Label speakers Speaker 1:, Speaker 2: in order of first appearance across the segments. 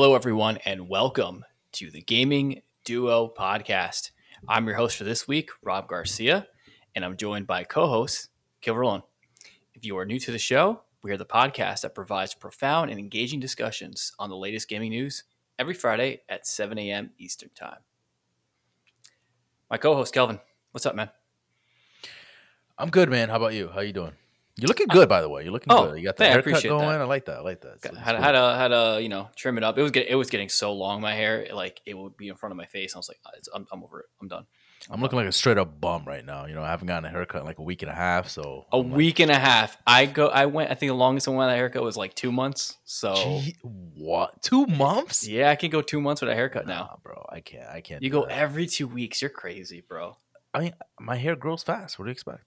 Speaker 1: Hello, everyone, and welcome to the Gaming Duo podcast. I'm your host for this week, Rob Garcia, and I'm joined by co host, Kilverlone. If you are new to the show, we are the podcast that provides profound and engaging discussions on the latest gaming news every Friday at 7 a.m. Eastern Time. My co host, Kelvin, what's up, man?
Speaker 2: I'm good, man. How about you? How you doing? You're looking good, by the way. You're looking
Speaker 1: Oh,
Speaker 2: good. You got the haircut going.
Speaker 1: that.
Speaker 2: I like that. I like that. It's
Speaker 1: had
Speaker 2: cool.
Speaker 1: had a had a you know trim it up. It was get, it was getting so long my hair like it would be in front of my face. I was like, "Uh, it's, I'm, I'm over it. I'm done.
Speaker 2: I'm looking like a straight up bum right now. You know, I haven't gotten a haircut in like a week and a half. So
Speaker 1: A
Speaker 2: I'm like,
Speaker 1: week and a half. I go. I went. I think the longest I went with a haircut was like two months. So
Speaker 2: Gee, what? Two months?
Speaker 1: yeah, I can go two months with a haircut now.
Speaker 2: Bro. I can't. I can't.
Speaker 1: You go
Speaker 2: that.
Speaker 1: every two weeks. You're crazy, bro.
Speaker 2: I mean, my hair grows fast. What do you expect?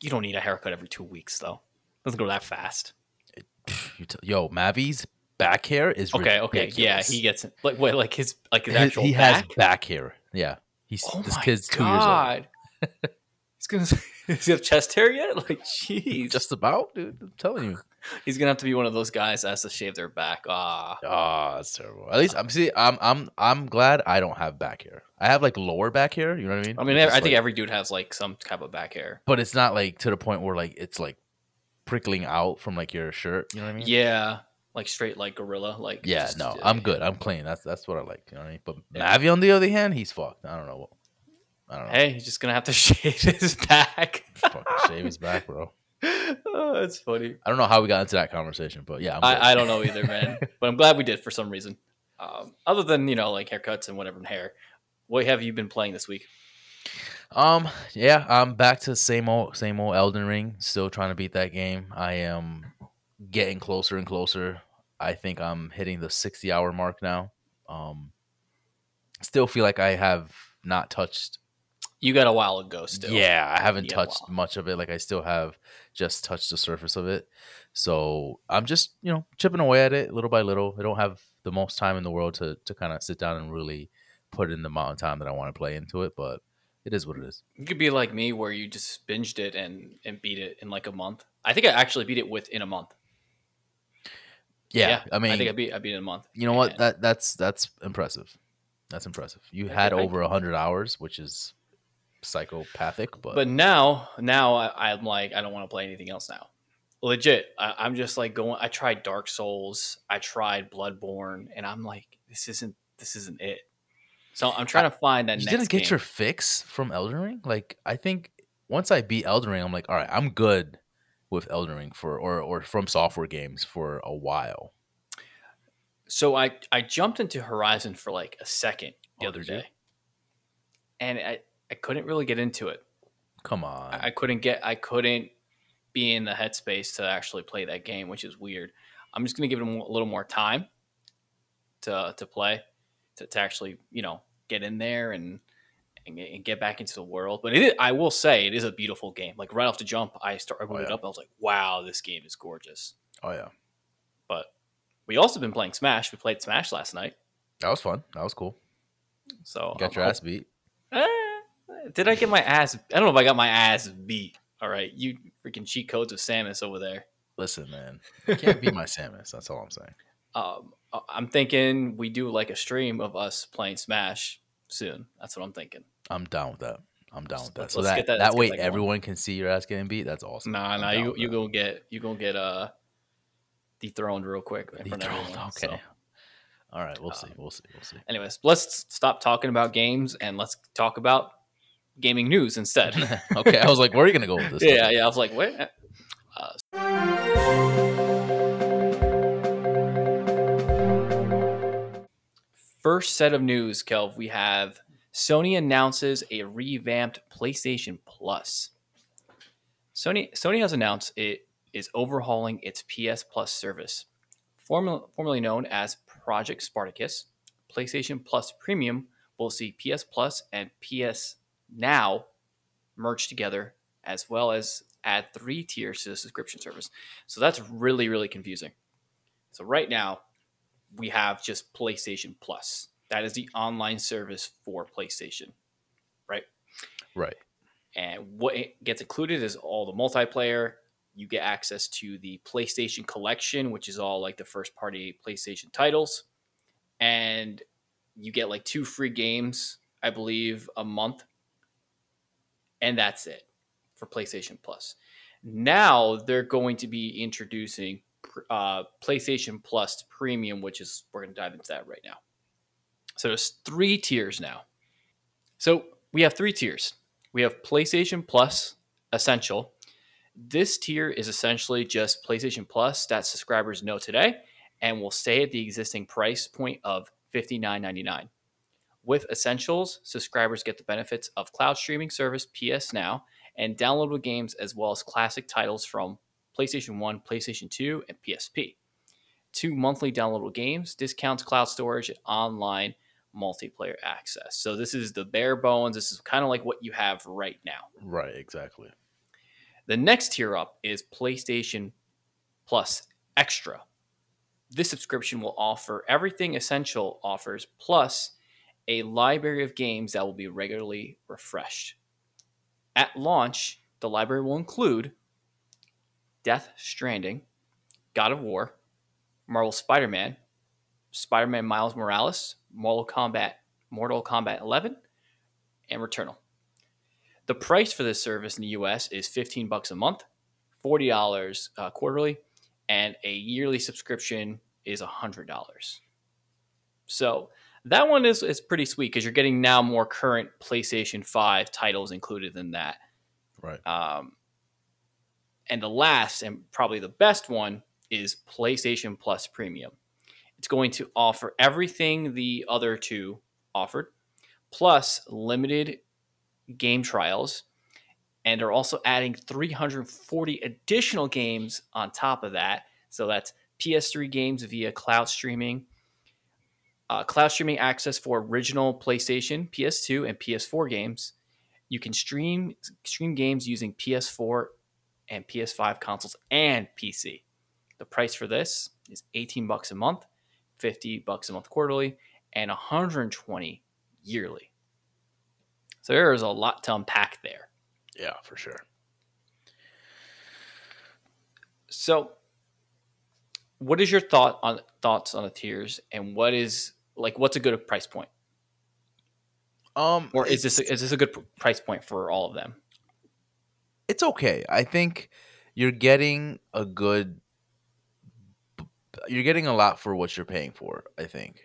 Speaker 1: You don't need a haircut every two weeks though. Doesn't go that fast.
Speaker 2: Yo, Mavi's back hair is
Speaker 1: Okay. Okay. Yeah, he gets like wait like his like his
Speaker 2: His-
Speaker 1: actual
Speaker 2: he
Speaker 1: back.
Speaker 2: has back hair. Yeah, he's
Speaker 1: oh
Speaker 2: this
Speaker 1: my
Speaker 2: kid's two years old.
Speaker 1: god. He's gonna. Does he have chest hair yet? Like, jeez.
Speaker 2: Just about, dude. I'm telling you.
Speaker 1: He's gonna have to be one of those guys that has to shave their back. Ah.
Speaker 2: Oh, that's terrible. At least I'm see. I'm I'm I'm glad I don't have back hair. I have like lower back hair. You know what I mean?
Speaker 1: I mean,
Speaker 2: Which
Speaker 1: I think
Speaker 2: like-
Speaker 1: every dude has like some type of back hair.
Speaker 2: but it's not like to the point where like it's like prickling out from like your shirt. You know what I mean?
Speaker 1: Yeah, like straight like gorilla. Like
Speaker 2: Yeah.
Speaker 1: just-
Speaker 2: no, I'm good. I'm clean. That's that's what I like. You know what I mean? But
Speaker 1: Yeah.
Speaker 2: Mavi on the other hand, he's fucked. I don't know. I don't know.
Speaker 1: Hey, he's just gonna have to shave his back.
Speaker 2: Fucking shave his back, bro.
Speaker 1: Oh, that's funny.
Speaker 2: I don't know how we got into that conversation, but yeah.
Speaker 1: I, I don't know either, man. but I'm glad we did for some reason. Um, other than you know like haircuts and whatever and hair, what have you been playing this week?
Speaker 2: Um, yeah, I'm back to the same old same old Elden Ring. Still trying to beat that game. I am getting closer and closer. I think I'm hitting the 60 hour mark now. Um, still feel like I have not touched.
Speaker 1: You got a while ago still.
Speaker 2: Yeah, I haven't touched much of it. Like I still have just touched the surface of it. So I'm just you know chipping away at it little by little. I don't have the most time in the world to to kind of sit down and really put in the amount of time that I want to play into it, but it is what it is.
Speaker 1: You could be like me, where you just binged it and and beat it in like a month. I think I actually beat it within a month.
Speaker 2: Yeah, I mean,
Speaker 1: I think I beat I beat it in a month.
Speaker 2: you know what? That that's that's impressive. That's impressive. You
Speaker 1: Thank
Speaker 2: had over a hundred hours, which is psychopathic, but,
Speaker 1: but now now I, i'm like i don't want to play anything else now legit I, i'm just like going i tried dark souls i tried bloodborne and i'm like this isn't this isn't it so i'm trying to find that
Speaker 2: you didn't get
Speaker 1: game.
Speaker 2: your fix from Elden Ring. Like I think once I beat Elden Ring, I'm like, all right, I'm good with Elden Ring for or or FromSoftware games for a while.
Speaker 1: so i i jumped into horizon for like a second the
Speaker 2: Oh,
Speaker 1: other
Speaker 2: did you?
Speaker 1: day and i i couldn't really get into it.
Speaker 2: Come on,
Speaker 1: I, I couldn't get i couldn't be in the headspace to actually play that game which is weird. I'm just gonna give it a little more time to to play to, to actually you know get in there and and get, back into the world. But it is, i will say it is a beautiful game. Like right off the jump i started I
Speaker 2: Oh, yeah.
Speaker 1: up and i was like wow this game is gorgeous.
Speaker 2: Oh yeah,
Speaker 1: but we also been playing smash. We played smash last night.
Speaker 2: That was fun. That was cool.
Speaker 1: so
Speaker 2: Got
Speaker 1: I'm
Speaker 2: your ass beat.
Speaker 1: Did i get my ass i don't know if i got my ass beat all right you freaking cheat codes with samus over there
Speaker 2: Listen, man, you can't beat my Samus. That's all I'm saying.
Speaker 1: um, I- I'm thinking we do like a stream of us playing Smash soon. That's what I'm thinking.
Speaker 2: I'm down with that. I'm down with that. So that
Speaker 1: that-
Speaker 2: that, way
Speaker 1: going.
Speaker 2: everyone can see your ass getting beat. That's awesome.
Speaker 1: Nah,
Speaker 2: I'm
Speaker 1: nah, you you
Speaker 2: that.
Speaker 1: gonna get you gonna get uh dethroned real quick in front of
Speaker 2: Dethroned,
Speaker 1: everyone.
Speaker 2: Okay.
Speaker 1: So,
Speaker 2: All right, we'll see.
Speaker 1: Um,
Speaker 2: We'll see. We'll see.
Speaker 1: anyways, let's stop talking about games and let's talk about gaming news instead.
Speaker 2: okay, I was like, where are you gonna go with this?
Speaker 1: yeah, yeah. I was like, wait. Uh, first set of news, Kelv. We have Sony announces a revamped PlayStation Plus. Sony Sony has announced it is overhauling its PS Plus service, formerly, formerly known as Project Spartacus. PlayStation Plus Premium will see PS Plus and PS Now merged together, as well as add three tiers to the subscription service. So that's really, really confusing. So right now, we have just PlayStation Plus. That is the online service for PlayStation, right?
Speaker 2: Right.
Speaker 1: And what it gets included is all the multiplayer. You get access to the PlayStation Collection, which is all like the first party PlayStation titles. and you get like two free games, I believe, a month, and that's it for PlayStation Plus. Now they're going to be introducing uh, PlayStation Plus Premium, which is we're going to dive into that right now. So there's three tiers now. So we have three tiers. We have PlayStation Plus Essential. This tier is essentially just PlayStation Plus that subscribers know today and will stay at the existing price point of $59.99. With Essentials, subscribers get the benefits of cloud streaming service PS Now and downloadable games as well as classic titles from PlayStation 1, PlayStation 2, and PSP. Two monthly downloadable games, discounts cloud storage, and online multiplayer access. So this is the bare bones. This is kind of like what you have right now.
Speaker 2: Right, exactly.
Speaker 1: The next tier up is PlayStation Plus Extra. This subscription will offer everything Essential offers, plus a library of games that will be regularly refreshed. At launch, the library will include Death Stranding, God of War, Marvel Spider Man, Spider Man Miles Morales, Mortal Kombat, Mortal Kombat 11, and Returnal. The price for this service in the US is 15 bucks a month, $40 uh, quarterly, and a yearly subscription is $100. So that one is, is pretty sweet because you're getting now more current PlayStation 5 titles included in that.
Speaker 2: Right.
Speaker 1: Um, and the last and probably the best one is PlayStation Plus Premium. It's going to offer everything the other two offered, plus limited game trials, and are also adding 340 additional games on top of that. So that's PS3 games via cloud streaming, uh, cloud streaming access for original PlayStation, PS2, and PS4 games. You can stream stream games using PS4 and PS5 consoles and PC. The price for this is 18 bucks a month, 50 bucks a month quarterly, and 120 yearly. So there is a lot to unpack there.
Speaker 2: Yeah, for sure.
Speaker 1: So what is your thought on thoughts on the tiers and what is like what's a good price point?
Speaker 2: Um,
Speaker 1: Or is this is this a good pr- price point for all of them?
Speaker 2: it's okay. I think you're getting a good you're getting a lot for what you're paying for, I think.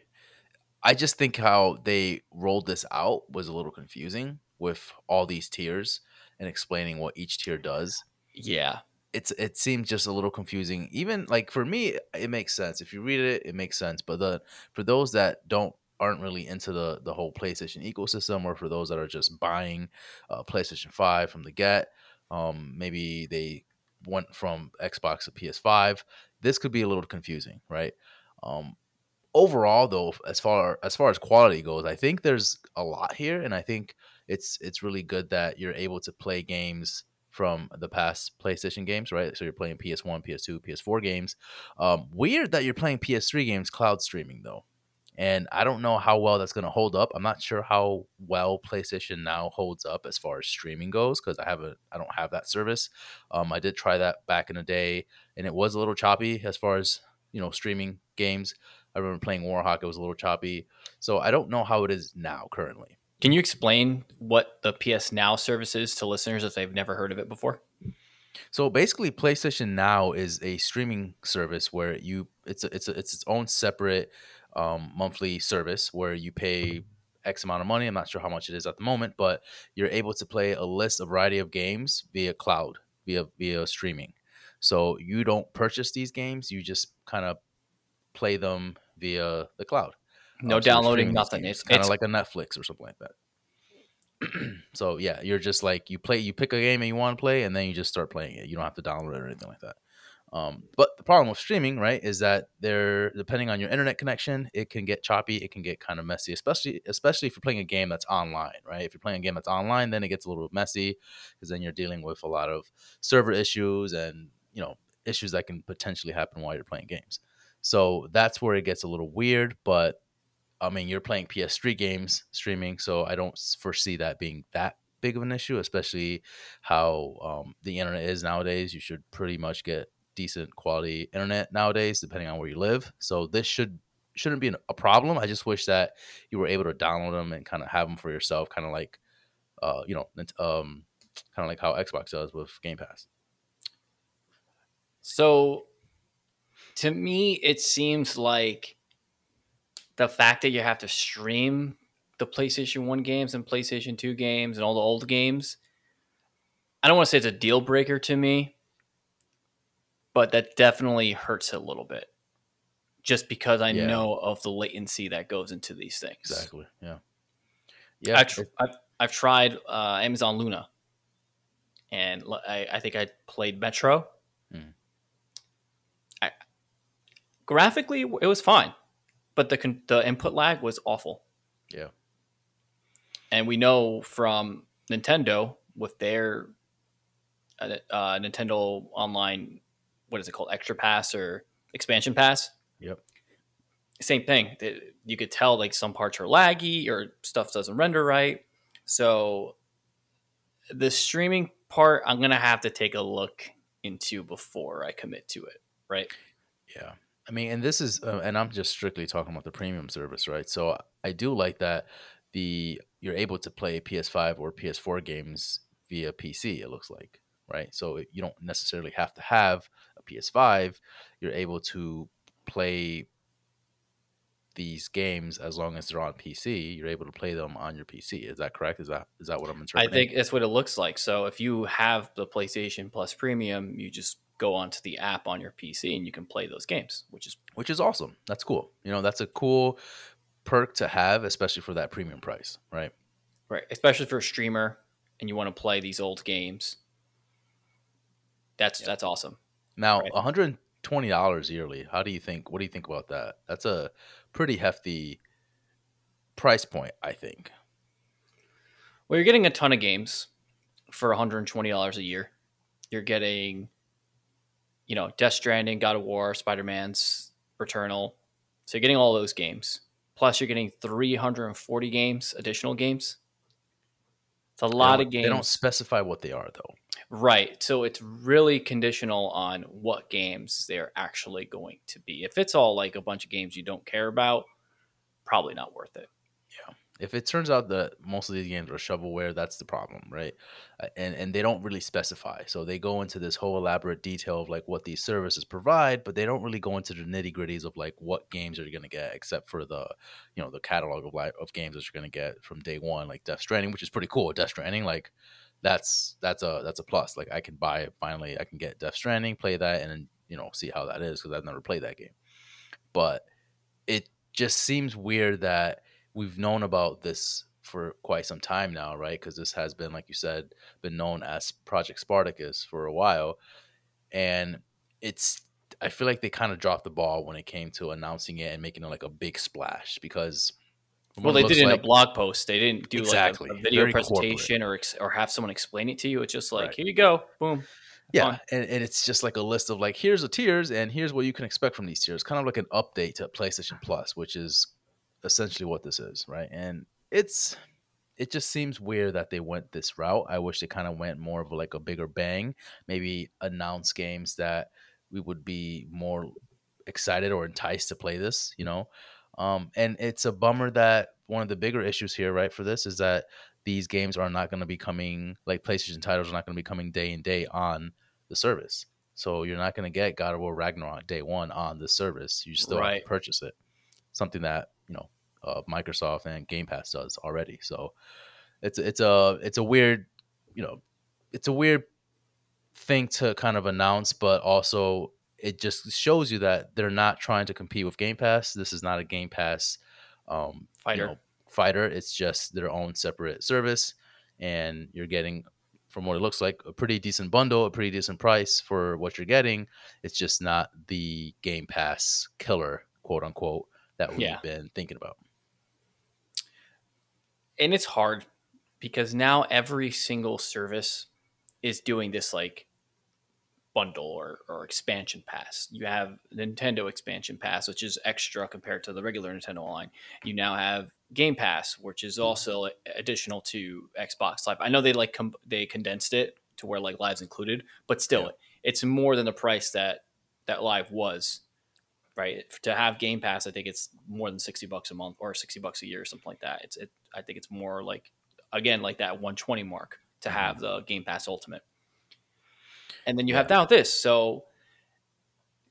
Speaker 2: I just think how they rolled this out was a little confusing with all these tiers and explaining what each tier does.
Speaker 1: Yeah.
Speaker 2: It's it seemed just a little confusing. Even like for me, it makes sense. If you read it, it makes sense. But the for those that don't aren't really into the the whole PlayStation ecosystem, or for those that are just buying uh, PlayStation Five from the get, um, maybe they went from Xbox to PS5. This could be a little confusing, right? Um, overall, though, as far as far as quality goes, I think there's a lot here, and I think it's it's really good that you're able to play games from the past PlayStation games, right? So you're playing PS1, PS2, PS4 games. Um, weird that you're playing PS3 games cloud streaming though and I don't know how well that's going to hold up. I'm not sure how well PlayStation Now holds up as far as streaming goes because I haven't, I don't have that service. Um, I did try that back in the day, and it was a little choppy as far as you know streaming games. I remember playing Warhawk; it was a little choppy. So I don't know how it is now currently.
Speaker 1: Can you explain what the PS Now service is to listeners if they've never heard of it before?
Speaker 2: So basically, PlayStation Now is a streaming service where you it's a, it's a, it's its own separate um, monthly service where you pay X amount of money. I'm not sure how much it is at the moment, but you're able to play a list, a variety of games via cloud, via via streaming. So you don't purchase these games; you just kind of play them via the cloud.
Speaker 1: No downloading, nothing. It's
Speaker 2: kind of like a Netflix or something like that. so yeah, you're just like you play, you pick a game and you want to play, and then you just start playing it. You don't have to download it or anything like that. Um, but the problem with streaming, right, is that there, depending on your internet connection, it can get choppy, it can get kind of messy, especially especially if you're playing a game that's online, right? If you're playing a game that's online, then it gets a little bit messy because then you're dealing with a lot of server issues and you know issues that can potentially happen while you're playing games. So that's where it gets a little weird, but I mean, you're playing PS3 games streaming, so I don't foresee that being that big of an issue, especially how um, the internet is nowadays. You should pretty much get decent quality internet nowadays, depending on where you live. So this should shouldn't be a problem. I just wish that you were able to download them and kind of have them for yourself, kind of like, uh, you know, um, kind of like how Xbox does with Game Pass.
Speaker 1: So, to me, it seems like the fact that you have to stream the PlayStation 1 games and PlayStation 2 games and all the old games, I don't want to say it's a deal breaker to me, but that definitely hurts a little bit. Just because I
Speaker 2: Yeah.
Speaker 1: know of the latency that goes into these things.
Speaker 2: Exactly. Yeah. Yeah.
Speaker 1: I tr- I've, I've tried uh, Amazon Luna, and I, I, think I played Metro.
Speaker 2: Hmm.
Speaker 1: I, graphically, it was fine, but the con- the input lag was awful.
Speaker 2: Yeah.
Speaker 1: and we know from Nintendo with their uh, uh, Nintendo Online, what is it called, Extra Pass or Expansion Pass?
Speaker 2: Yep.
Speaker 1: Same thing. You could tell like some parts are laggy or stuff doesn't render right. So the streaming part, I'm gonna have to take a look into before I commit to it. Right.
Speaker 2: Yeah. I mean, and this is, uh, and I'm just strictly talking about the premium service, right? So I do like that the you're able to play PS5 or PS4 games via PC. It looks like, right? So you don't necessarily have to have a PS5. You're able to play these games as long as they're on PC. You're able to play them on your PC. Is that correct? Is that is that what I'm interpreting?
Speaker 1: I think that's what it looks like. So if you have the PlayStation Plus Premium, you just go onto the app on your PC and you can play those games, which is
Speaker 2: which is awesome. That's cool. You know, that's a cool perk to have, especially for that premium price, right?
Speaker 1: right, especially for a streamer and you want to play these old games. That's
Speaker 2: Yeah.
Speaker 1: that's awesome.
Speaker 2: Now,
Speaker 1: Right.
Speaker 2: $120 yearly. How do you think? What do you think about that? That's a pretty hefty price point, I think.
Speaker 1: Well, you're getting a ton of games for $120 a year. You're getting, you know, Death Stranding, God of War, Spider Man's, Returnal. So you're getting all those games. Plus, you're getting 340 games, additional games. It's a lot of
Speaker 2: don't- They don't specify what they are, though.
Speaker 1: Right. So it's really conditional on what games they're actually going to be. If it's all like a bunch of games you don't care about, probably not worth it.
Speaker 2: If it turns out that most of these games are shovelware, that's the problem, right? Uh, And and they don't really specify. So they go into this whole elaborate detail of like what these services provide, but they don't really go into the nitty gritties of like what games are you going to get, except for the you know the catalog of li- of games that you're going to get from day one, like Death Stranding, which is pretty cool. Death Stranding, like that's that's a that's a plus. Like I can buy it finally. I can get Death Stranding, play that, and then you know see how that is because I've never played that game. But it just seems weird that we've known about this for quite some time now, right? Because this has been, like you said, been known as Project Spartacus for a while, and it's. I feel like they kind of dropped the ball when it came to announcing it and making it like a big splash because.
Speaker 1: Well, they did it in a blog post. They didn't do
Speaker 2: Exactly.
Speaker 1: like a, a video
Speaker 2: Very corporate.
Speaker 1: presentation or ex- or have someone explain it to you. It's just like,
Speaker 2: Right.
Speaker 1: here you go, boom.
Speaker 2: Yeah, and, and it's just like a list of like here's the tiers and here's what you can expect from these tiers. Kind of like an update to PlayStation Plus, which is essentially what this is, right? And it's it just seems weird that they went this route. I wish they kind of went more of a, like a bigger bang, maybe announce games that we would be more excited or enticed to play this, you know. Um, and it's a bummer that one of the bigger issues here, right, for this is that these games are not going to be coming like PlayStation titles are not going to be coming day and day on the service. So you're not going to get God of War Ragnarok day one on the service. You still have to purchase it. Something that you know uh, Microsoft and Game Pass does already. So it's it's a it's a weird you know it's a weird thing to kind of announce, but also it just shows you that they're not trying to compete with Game Pass. This is not a Game Pass um, you
Speaker 1: Fighter.
Speaker 2: know, fighter. It's just their own separate service, and you're getting, from what it looks like, a pretty decent bundle, a pretty decent price for what you're getting. It's just not the Game Pass killer, quote unquote, that we've
Speaker 1: Yeah.
Speaker 2: been thinking about.
Speaker 1: And it's hard because now every single service is doing this like bundle or, or expansion pass. You have Nintendo expansion pass, which is extra compared to the regular Nintendo line. You now have Game Pass, which is also additional to Xbox Live. I know they like com- they condensed it to where like lives included, but still,
Speaker 2: Yeah.
Speaker 1: it's more than the price that that live was right? To have Game Pass, I think it's more than sixty bucks a month or sixty bucks a year or something like that. It's it. I think it's more like again like that one twenty mark to
Speaker 2: Mhm.
Speaker 1: have the Game Pass Ultimate. And then you
Speaker 2: Yeah.
Speaker 1: have now this. So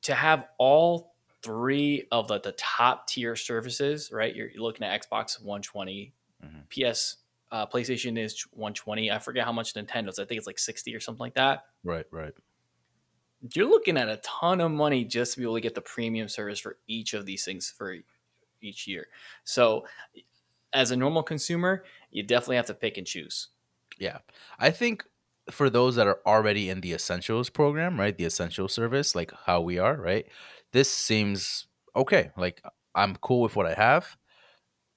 Speaker 1: to have all three of the, the top tier services, right? You're, you're looking at Xbox 120,
Speaker 2: Mhm.
Speaker 1: PS, uh, PlayStation is 120. I forget how much Nintendo's. I think it's like 60 or something like that.
Speaker 2: Right, right.
Speaker 1: You're looking at a ton of money just to be able to get the premium service for each of these things for each year. So, as a normal consumer, you definitely have to pick and choose.
Speaker 2: Yeah. I think for those that are already in the essentials program, right? The essential service, like how we are, right? This seems okay. Like I'm cool with what I have.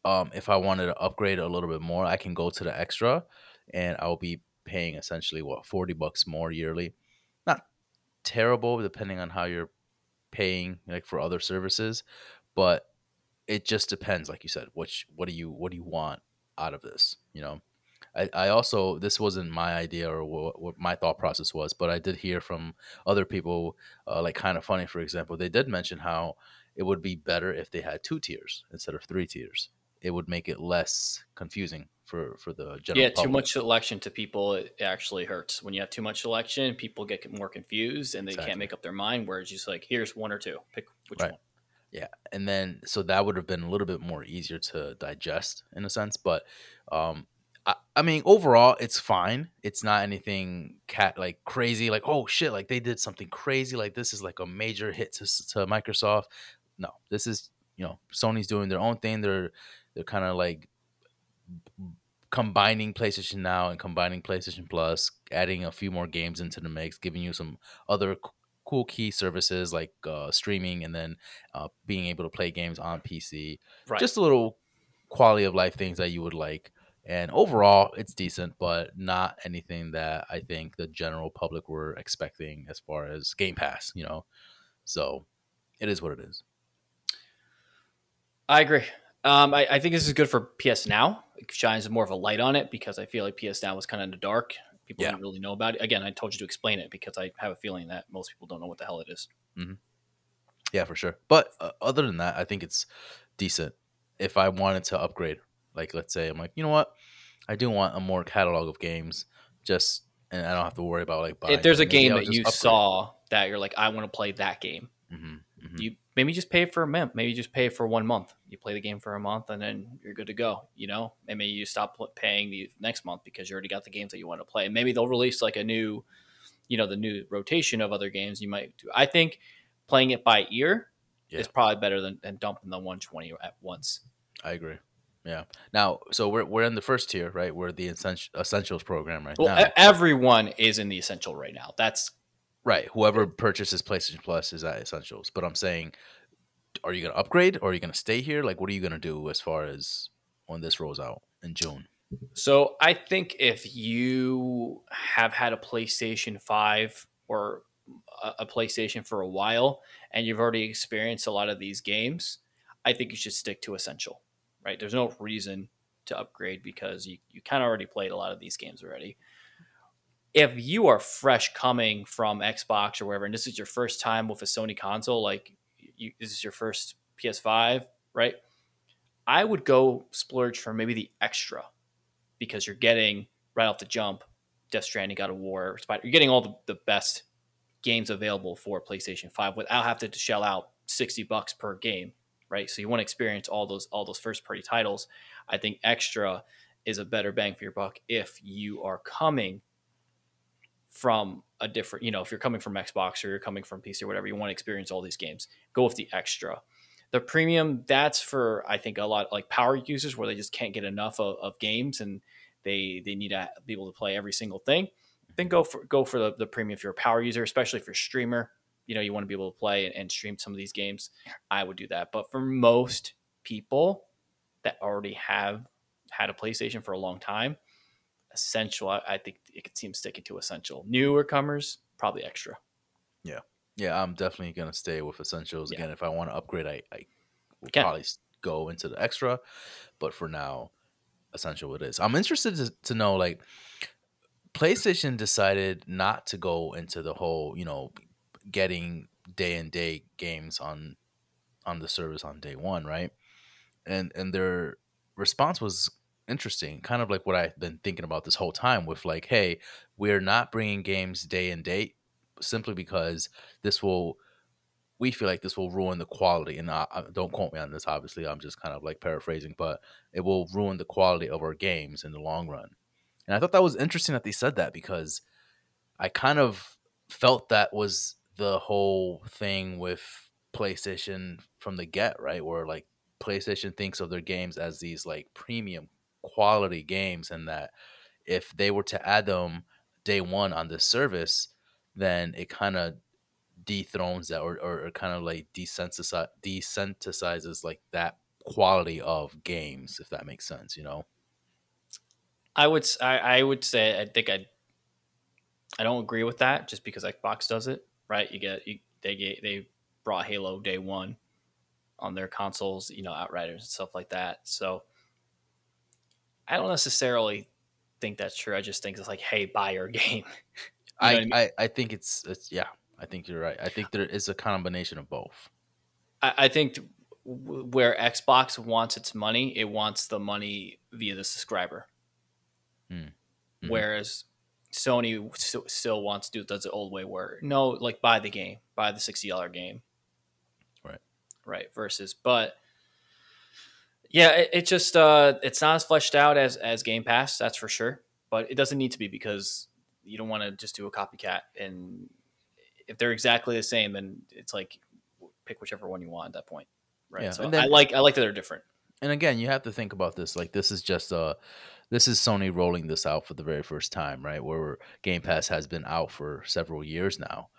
Speaker 2: Um, if I wanted to upgrade a little bit more, I can go to the extra and I'll be paying essentially what 40 bucks more yearly. Terrible depending on how you're paying like for other services, but it just depends, like you said, which what do you what do you want out of this, you know? I, I also this wasn't my idea or what, what my thought process was, but I did hear from other people, uh, like Kinda Funny, for example, they did mention how it would be better if they had two tiers instead of three tiers. It would make it less confusing for for the general.
Speaker 1: yeah, too much selection to people it actually hurts. When you have too much selection, people get more confused and they
Speaker 2: Exactly.
Speaker 1: can't make up their mind. Whereas just like, here's one or two, pick which
Speaker 2: Right.
Speaker 1: one.
Speaker 2: Yeah, and then so that would have been a little bit more easier to digest in a sense but um I, I mean overall it's fine it's not anything cat like crazy like oh shit like they did something crazy like this is like a major hit to, to microsoft no this is you know sony's doing their own thing they're they're kind of like combining PlayStation Now and combining PlayStation Plus, adding a few more games into the mix, giving you some other c- cool key services like uh, streaming and then uh, being able to play games on PC.
Speaker 1: Right.
Speaker 2: Just a little quality of life things that you would like. And overall, it's decent, but not anything that I think the general public were expecting as far as Game Pass, you know? So it is what it is.
Speaker 1: I agree. Um, I, I think this is good for PS Now. It shines more of a light on it because I feel like PS Now was kind of in the dark. People
Speaker 2: Yeah.
Speaker 1: didn't really know about it. Again, I told you to explain it because I have a feeling that most people don't know what the hell it is.
Speaker 2: Yeah, for sure. But uh, other than that, I think it's decent. If I wanted to upgrade, like let's say I'm like, you know what, I do want a more catalog of games, just and I don't have to worry about like buying.
Speaker 1: if there's a game that you
Speaker 2: upgrade.
Speaker 1: saw that you're like, I want to play that game,
Speaker 2: Mhm, mhm.
Speaker 1: you maybe just pay for a month. Maybe just pay for one month. You play the game for a month and then you're good to go. You know, and maybe you stop paying the next month because you already got the games that you want to play. And maybe they'll release like a new, you know, the new rotation of other games you might do. I think playing it by ear
Speaker 2: Yeah.
Speaker 1: is probably better than, than dumping the 120 at once.
Speaker 2: I agree. Yeah. Now, so we're we're in the first tier, right? We're the essentials program right
Speaker 1: Well,
Speaker 2: now.
Speaker 1: everyone is in the essential right now. That's
Speaker 2: right. Whoever purchases PlayStation Plus is at essentials. But I'm saying, are you gonna upgrade or are you gonna stay here? Like, what are you gonna do as far as when this rolls out in June?
Speaker 1: So I think if you have had a PlayStation 5 or a PlayStation for a while and you've already experienced a lot of these games, I think you should stick to Essential, right? There's no reason to upgrade because you, you kind of already played a lot of these games already. If you are fresh coming from Xbox or wherever, and this is your first time with a Sony console, like you, this is your first PS5, right? I would go splurge for maybe the extra because you're getting right off the jump Death Stranding, God of War, Spider. You're getting all the, the best games available for PlayStation 5 without having to shell out 60 bucks per game, right? So you want to experience all those all those first party titles. I think extra is a better bang for your buck if you are coming from a different, you know, if you're coming from Xbox or you're coming from PC or whatever, you want to experience all these games. Go with the extra. The premium, that's for I think a lot like power users where they just can't get enough of, of games and they they need to be able to play every single thing. Then go for go for the, the premium if you're a power user, especially if you're a streamer. You know, you want to be able to play and, and stream some of these games. I would do that. But for most people that already have had a PlayStation for a long time, essential, I, I think it could seem sticking to essential. Newer comers, probably extra.
Speaker 2: Yeah, Yeah, I'm definitely gonna stay with essentials.
Speaker 1: Yeah.
Speaker 2: Again, if I want to upgrade, I, I will
Speaker 1: Can.
Speaker 2: probably go into the extra. But for now, essential it is. I'm interested to, to know like PlayStation decided not to go into the whole, you know, getting day and day games on on the service on day one, right? And and their response was interesting, kind of like what I've been thinking about this whole time. With like, hey, we're not bringing games day and date simply because this will we feel like this will ruin the quality and uh, don't quote me on this obviously i'm just kind of like paraphrasing but it will ruin the quality of our games in the long run and i thought that was interesting that they said that because i kind of felt that was the whole thing with playstation from the get right where like playstation thinks of their games as these like premium quality games and that if they were to add them day one on this service then it kind of dethrones that or, or, or kind of like desensitize, desensitizes like that quality of games if that makes sense you know
Speaker 1: I would I would say I think I I don't agree with that just because Xbox does it right. You get you, they get they brought Halo day one on their consoles, you know, Outriders and stuff like that. So I don't necessarily think that's true. I just think it's like, hey, buy your game. You know
Speaker 2: I,
Speaker 1: I mean?
Speaker 2: I i think it's it's yeah i think you're right i think there is a combination of both
Speaker 1: I, I think w- where Xbox wants its money, it wants the money via the subscriber.
Speaker 2: Mhm.
Speaker 1: Whereas Sony still wants to do it does the old way where no, like buy the game, buy the sixty dollar game,
Speaker 2: Right.
Speaker 1: right. Versus, but yeah, it, it just uh, it's not as fleshed out as as Game Pass, that's for sure. But it doesn't need to be because you don't want to just do a copycat. And if they're exactly the same, then it's like pick whichever one you want at that point, right?
Speaker 2: Yeah,
Speaker 1: so
Speaker 2: then-
Speaker 1: I like I like that they're different.
Speaker 2: and again you have to think about this like this is just uh this is sony rolling this out for the very first time right where game pass has been out for several years now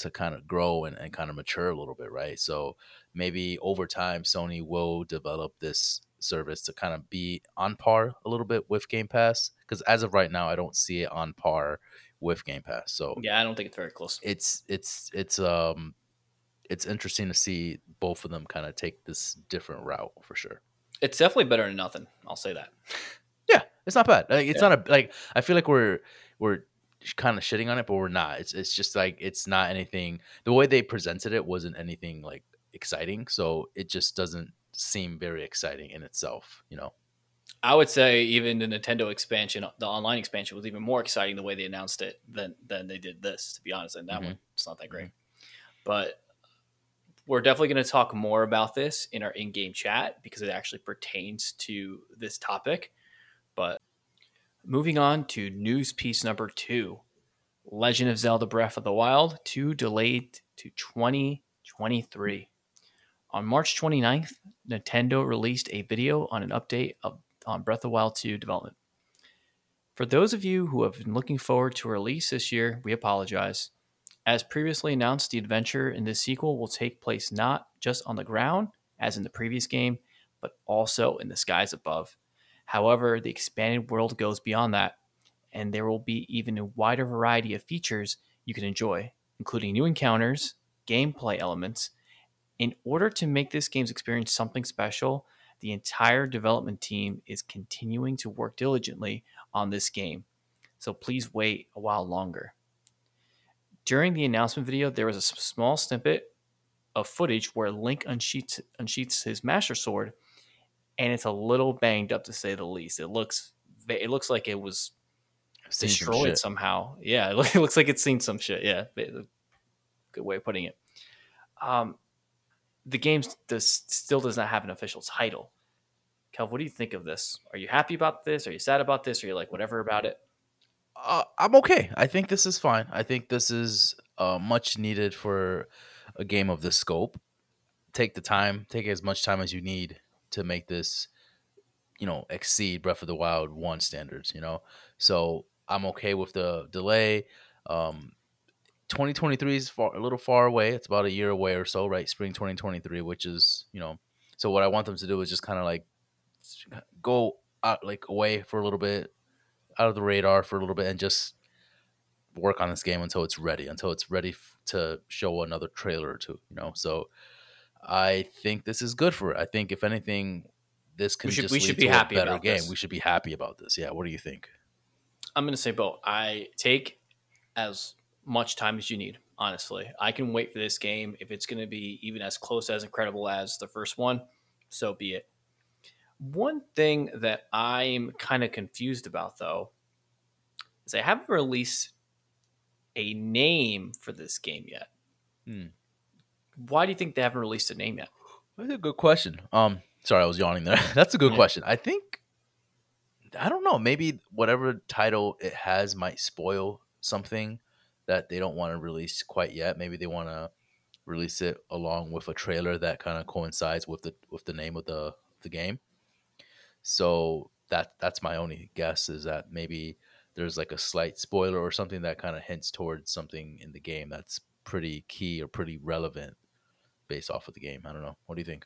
Speaker 2: to kind of grow and, and kind of mature a little bit right so maybe over time sony will develop this service to kind of be on par a little bit with game pass because as of right now i don't see it on par with game pass so
Speaker 1: Yeah, I don't think it's very close.
Speaker 2: it's it's it's um it's interesting to see both of them kind of take this different route for sure
Speaker 1: It's definitely better than nothing. I'll say that.
Speaker 2: Yeah, it's not bad. Like, it's
Speaker 1: Yeah.
Speaker 2: not a like. I feel like we're we're kind of shitting on it, but we're not. It's it's just like it's not anything. The way they presented it wasn't anything like exciting, so it just doesn't seem very exciting in itself. You know.
Speaker 1: I would say even the Nintendo expansion, the online expansion, was even more exciting the way they announced it than than they did this. To be honest, and that
Speaker 2: Mhm.
Speaker 1: one it's not that great. But we're definitely going to talk more about this in our in-game chat because it actually pertains to this topic. But moving on to news piece number two, Legend of Zelda: Breath of the Wild 2 delayed to 2023. On March 29th, Nintendo released a video on an update of, on Breath of the Wild 2 development. For those of you who have been looking forward to release this year, we apologize. As previously announced, the adventure in this sequel will take place not just on the ground, as in the previous game, but also in the skies above. However, the expanded world goes beyond that, and there will be even a wider variety of features you can enjoy, including new encounters, gameplay elements. In order to make this game's experience something special, the entire development team is continuing to work diligently on this game. So please wait a while longer. During the announcement video, there was a small snippet of footage where Link unsheaths, unsheaths his Master Sword, and it's a little banged up to say the least. It looks it looks like it was
Speaker 2: I've some
Speaker 1: destroyed somehow. Yeah, it looks like it's seen some shit. Yeah, good way of putting it. Um, the game does still does not have an official title. Kel, what do you think of this? Are you happy about this? Are you sad about this? Are you like whatever about it?
Speaker 2: Uh, I'm okay. I think this is fine. I think this is uh, much needed for a game of this scope. Take the time, take as much time as you need to make this, you know, exceed Breath of the Wild one standards. You know, so I'm okay with the delay. Um, 2023 is far a little far away. It's about a year away or so, right? Spring 2023, which is you know. So what I want them to do is just kind of like go out like away for a little bit, out of the radar for a little bit, and just work on this game until it's ready, until it's ready f- to show another trailer or two. You know, so I think this is good for it. I think if anything, this can
Speaker 1: should-
Speaker 2: just
Speaker 1: we should be happy
Speaker 2: a better
Speaker 1: about
Speaker 2: game.
Speaker 1: this.
Speaker 2: We should be happy about this. Yeah, what do you think?
Speaker 1: I'm going to say both. I take as much time as you need. Honestly, I can wait for this game. If it's going to be even as close as incredible as the first one, so be it. One thing that I'm kind of confused about, though, is they haven't released a name for this game yet.
Speaker 2: Hmm.
Speaker 1: Why do you think they haven't released a name yet?
Speaker 2: That's a good question. Um, sorry, I was yawning there. That's a good
Speaker 1: Yeah.
Speaker 2: question. I think I don't know. Maybe whatever title it has might spoil something that they don't want to release quite yet. Maybe they want to release it along with a trailer that kind of coincides with the with the name of the the game. So that that's my only guess is that maybe there's like a slight spoiler or something that kind of hints towards something in the game that's pretty key or pretty relevant based off of the game. I don't know. What do you think?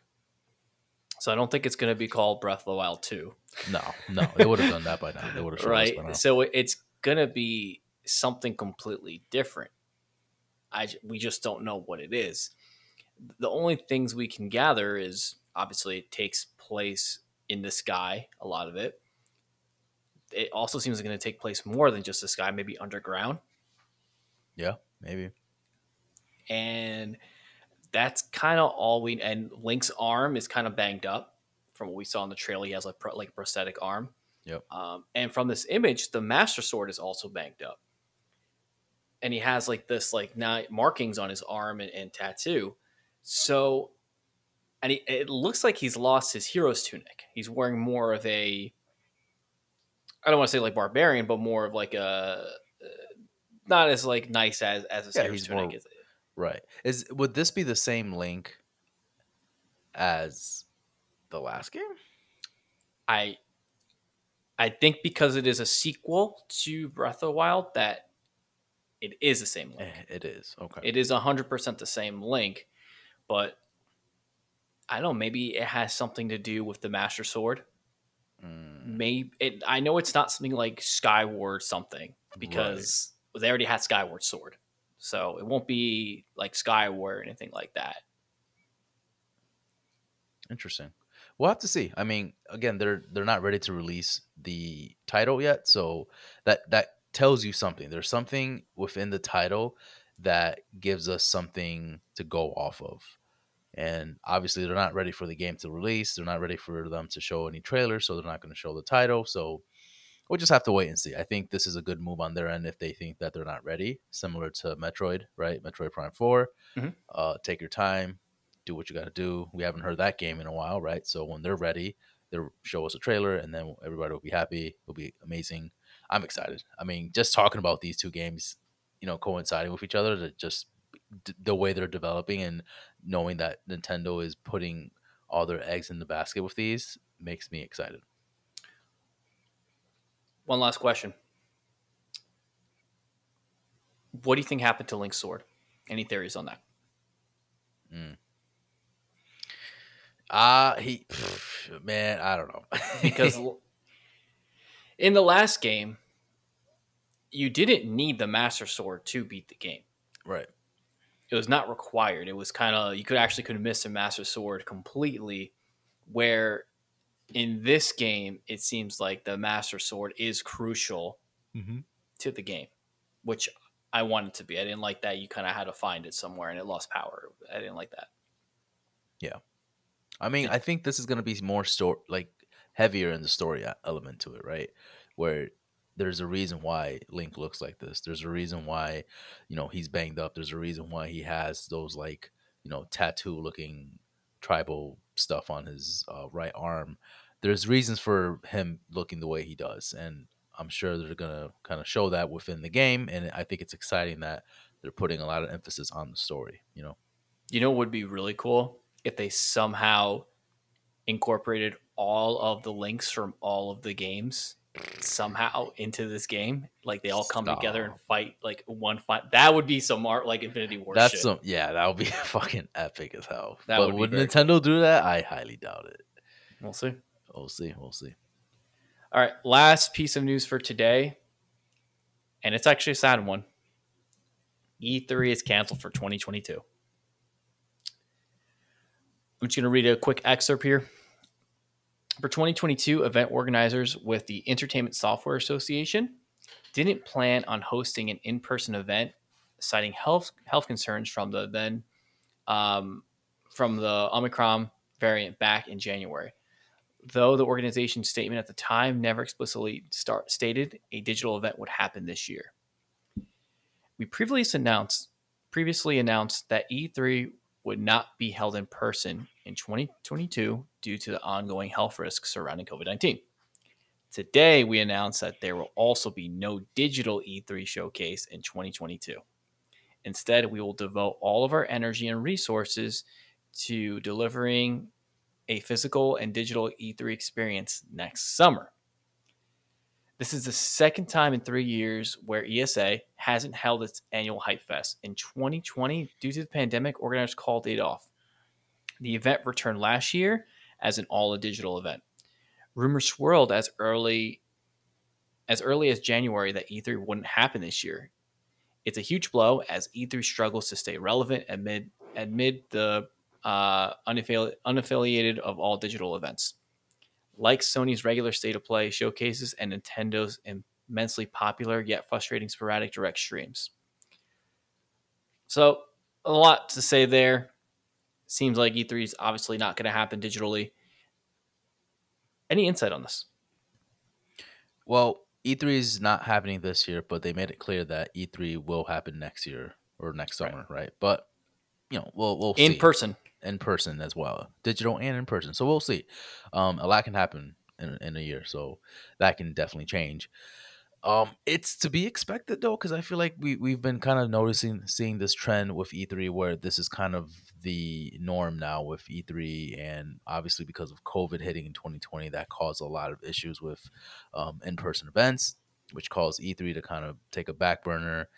Speaker 1: So I don't think it's going to be called Breath of the Wild 2.
Speaker 2: No, no, they would have done that by now. They would have
Speaker 1: right?
Speaker 2: by now.
Speaker 1: So it's going to be something completely different. I we just don't know what it is. The only things we can gather is obviously it takes place in the sky, a lot of it. It also seems like going to take place more than just the sky, maybe underground.
Speaker 2: Yeah, maybe.
Speaker 1: and that's kind of all we and link's arm is kind of banged up from what we saw in the trailer. He has like pro, like a prosthetic arm.
Speaker 2: Yep.
Speaker 1: um, and from this image the master sword is also banged up. And he has like this like now markings on his arm and, and tattoo. So and he, it looks like he's lost his hero's tunic. He's wearing more of a i don't want to say like barbarian but more of like a uh, not as like nice as as a
Speaker 2: Yeah, he's
Speaker 1: tunic
Speaker 2: more-
Speaker 1: is
Speaker 2: Right. Is would this be the same link as the last game?
Speaker 1: I I think because it is a sequel to Breath of the Wild that it is the same link.
Speaker 2: Eh, It is. Okay.
Speaker 1: It is hundred percent the same link, but I don't know. Maybe it has something to do with the Master Sword.
Speaker 2: Mm,
Speaker 1: Maybe it. I know it's not something like Skyward something because they already had Skyward Sword, so it won't be like Skyward or anything like that.
Speaker 2: Interesting. We'll have to see. I mean, again, they're they're not ready to release the title yet, so that that tells you something. There's something within the title that gives us something to go off of. And obviously, they're not ready for the game to release. They're not ready for them to show any trailers, so they're not going to show the title. So we'll just have to wait and see. I think this is a good move on their end if they think that they're not ready, similar to Metroid, right? Metroid Prime 4.
Speaker 1: Mhm.
Speaker 2: Uh, take your time, do what you got to do. We haven't heard that game in a while, right? So when they're ready, they'll show us a trailer and then everybody will be happy. It'll be amazing. I'm excited. I mean, just talking about these two games, you know, coinciding with each other, that just d- the way they're developing and knowing that Nintendo is putting all their eggs in the basket with these makes me excited.
Speaker 1: One last question: What do you think happened to Link's sword? Any theories on that?
Speaker 2: Ah, he, man, I don't know.
Speaker 1: because in the last game you didn't need the master sword to beat the game
Speaker 2: right,
Speaker 1: it was not required it was kind of you could actually could miss a master sword completely where in this game it seems like the master sword is crucial
Speaker 2: mm-hmm.
Speaker 1: to the game which i wanted to be i didn't like that you kind of had to find it somewhere and it lost power i didn't like that Yeah.
Speaker 2: I mean, I think this is going to be more story, like heavier in the story element to it, right? Where there's a reason why Link looks like this. There's a reason why, you know, he's banged up. There's a reason why he has those like, you know, tattoo looking tribal stuff on his uh, right arm. There's reasons for him looking the way he does, and I'm sure they're gonna kind of show that within the game. And I think it's exciting that they're putting a lot of emphasis on the story. You know,
Speaker 1: You know what would be really cool if they somehow incorporated all of the links from all of the games somehow into this game. Like they all come together and fight like one fight. That would be some art like Infinity War
Speaker 2: That's
Speaker 1: shit.
Speaker 2: some yeah, that would be fucking epic as hell.
Speaker 1: That
Speaker 2: but
Speaker 1: would
Speaker 2: would Nintendo do that? I highly doubt it.
Speaker 1: we'll see.
Speaker 2: We'll see. We'll see.
Speaker 1: All right, last piece of news for today, and it's actually a sad one. E3 is canceled for 2022. I'm just going to read a quick excerpt here. For 2022, event organizers with the Entertainment Software Association didn't plan on hosting an in person event citing health health concerns from the then um, from the Omicron variant back in January. Though the organization's statement at the time never explicitly start, stated a digital event would happen this year. We previously announced previously announced that E3 would not be held in person in 2022 due to the ongoing health risks surrounding COVID 19. Today, we announced that there will also be no digital E3 showcase in 2022. Instead, we will devote all of our energy and resources to delivering a physical and digital E3 experience next summer. This is the second time in three years where ESA hasn't held its annual Hype Fest. In 2020, due to the pandemic, organizers called it off. The event returned last year as an all digital event. Rumors swirled as early as early as January that E3 wouldn't happen this year. It's a huge blow as E3 struggles to stay relevant amid amid the uh, unaffili- unaffiliated of all digital events. Like Sony's regular state of play showcases and Nintendo's immensely popular yet frustrating sporadic direct streams. So, a lot to say there. Seems like E3 is obviously not going to happen digitally. Any insight on this?
Speaker 2: Well, E3 is not happening this year, but they made it clear that E3 will happen next year or next summer, right? right? But you know, we'll we'll
Speaker 1: in
Speaker 2: see.
Speaker 1: person,
Speaker 2: in person as well, digital and in person. So we'll see. Um, a lot can happen in, in a year, so that can definitely change. Um, it's to be expected though, because I feel like we we've been kind of noticing seeing this trend with E3 where this is kind of the norm now with E3, and obviously because of COVID hitting in 2020, that caused a lot of issues with um, in-person events, which caused E3 to kind of take a back burner,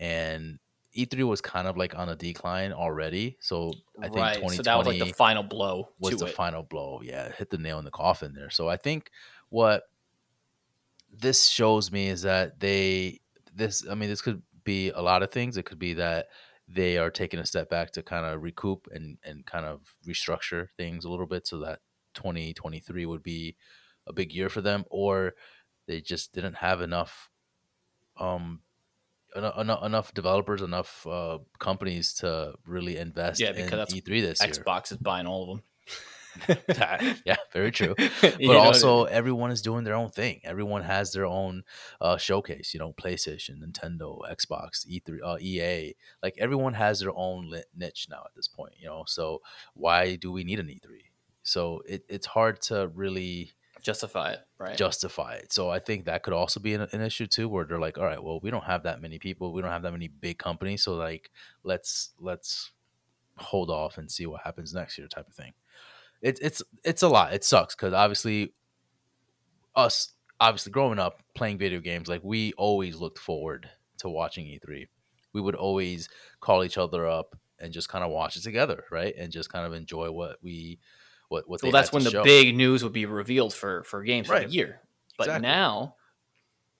Speaker 2: and E3 was kind of like on a decline already. So I think
Speaker 1: right.
Speaker 2: 2020
Speaker 1: so that was like the final blow.
Speaker 2: Was the
Speaker 1: it.
Speaker 2: final blow? Yeah, hit the nail in the coffin there. So I think what this shows me is that they this I mean this could be a lot of things. It could be that they are taking a step back to kind of recoup and and kind of restructure things a little bit so that 2023 would be a big year for them or they just didn't have enough um enough, enough developers, enough uh, companies to really invest yeah, because in that's E3 this
Speaker 1: Xbox year. Xbox is buying all of them.
Speaker 2: yeah, very true. But also, everyone is doing their own thing. Everyone has their own uh, showcase. You know, PlayStation, Nintendo, Xbox, E3, uh, EA. Like everyone has their own niche now at this point. You know, so why do we need an E3? So it, it's hard to really
Speaker 1: justify it, right?
Speaker 2: Justify it. So I think that could also be an, an, issue too, where they're like, all right, well, we don't have that many people, we don't have that many big companies, so like, let's let's hold off and see what happens next year, type of thing. It's it's it's a lot. It sucks because obviously, us obviously growing up playing video games, like we always looked forward to watching E3. We would always call each other up and just kind of watch it together, right? And just kind of enjoy what we what what
Speaker 1: well that's when the show. big news would be revealed for for games right. of the year but exactly. now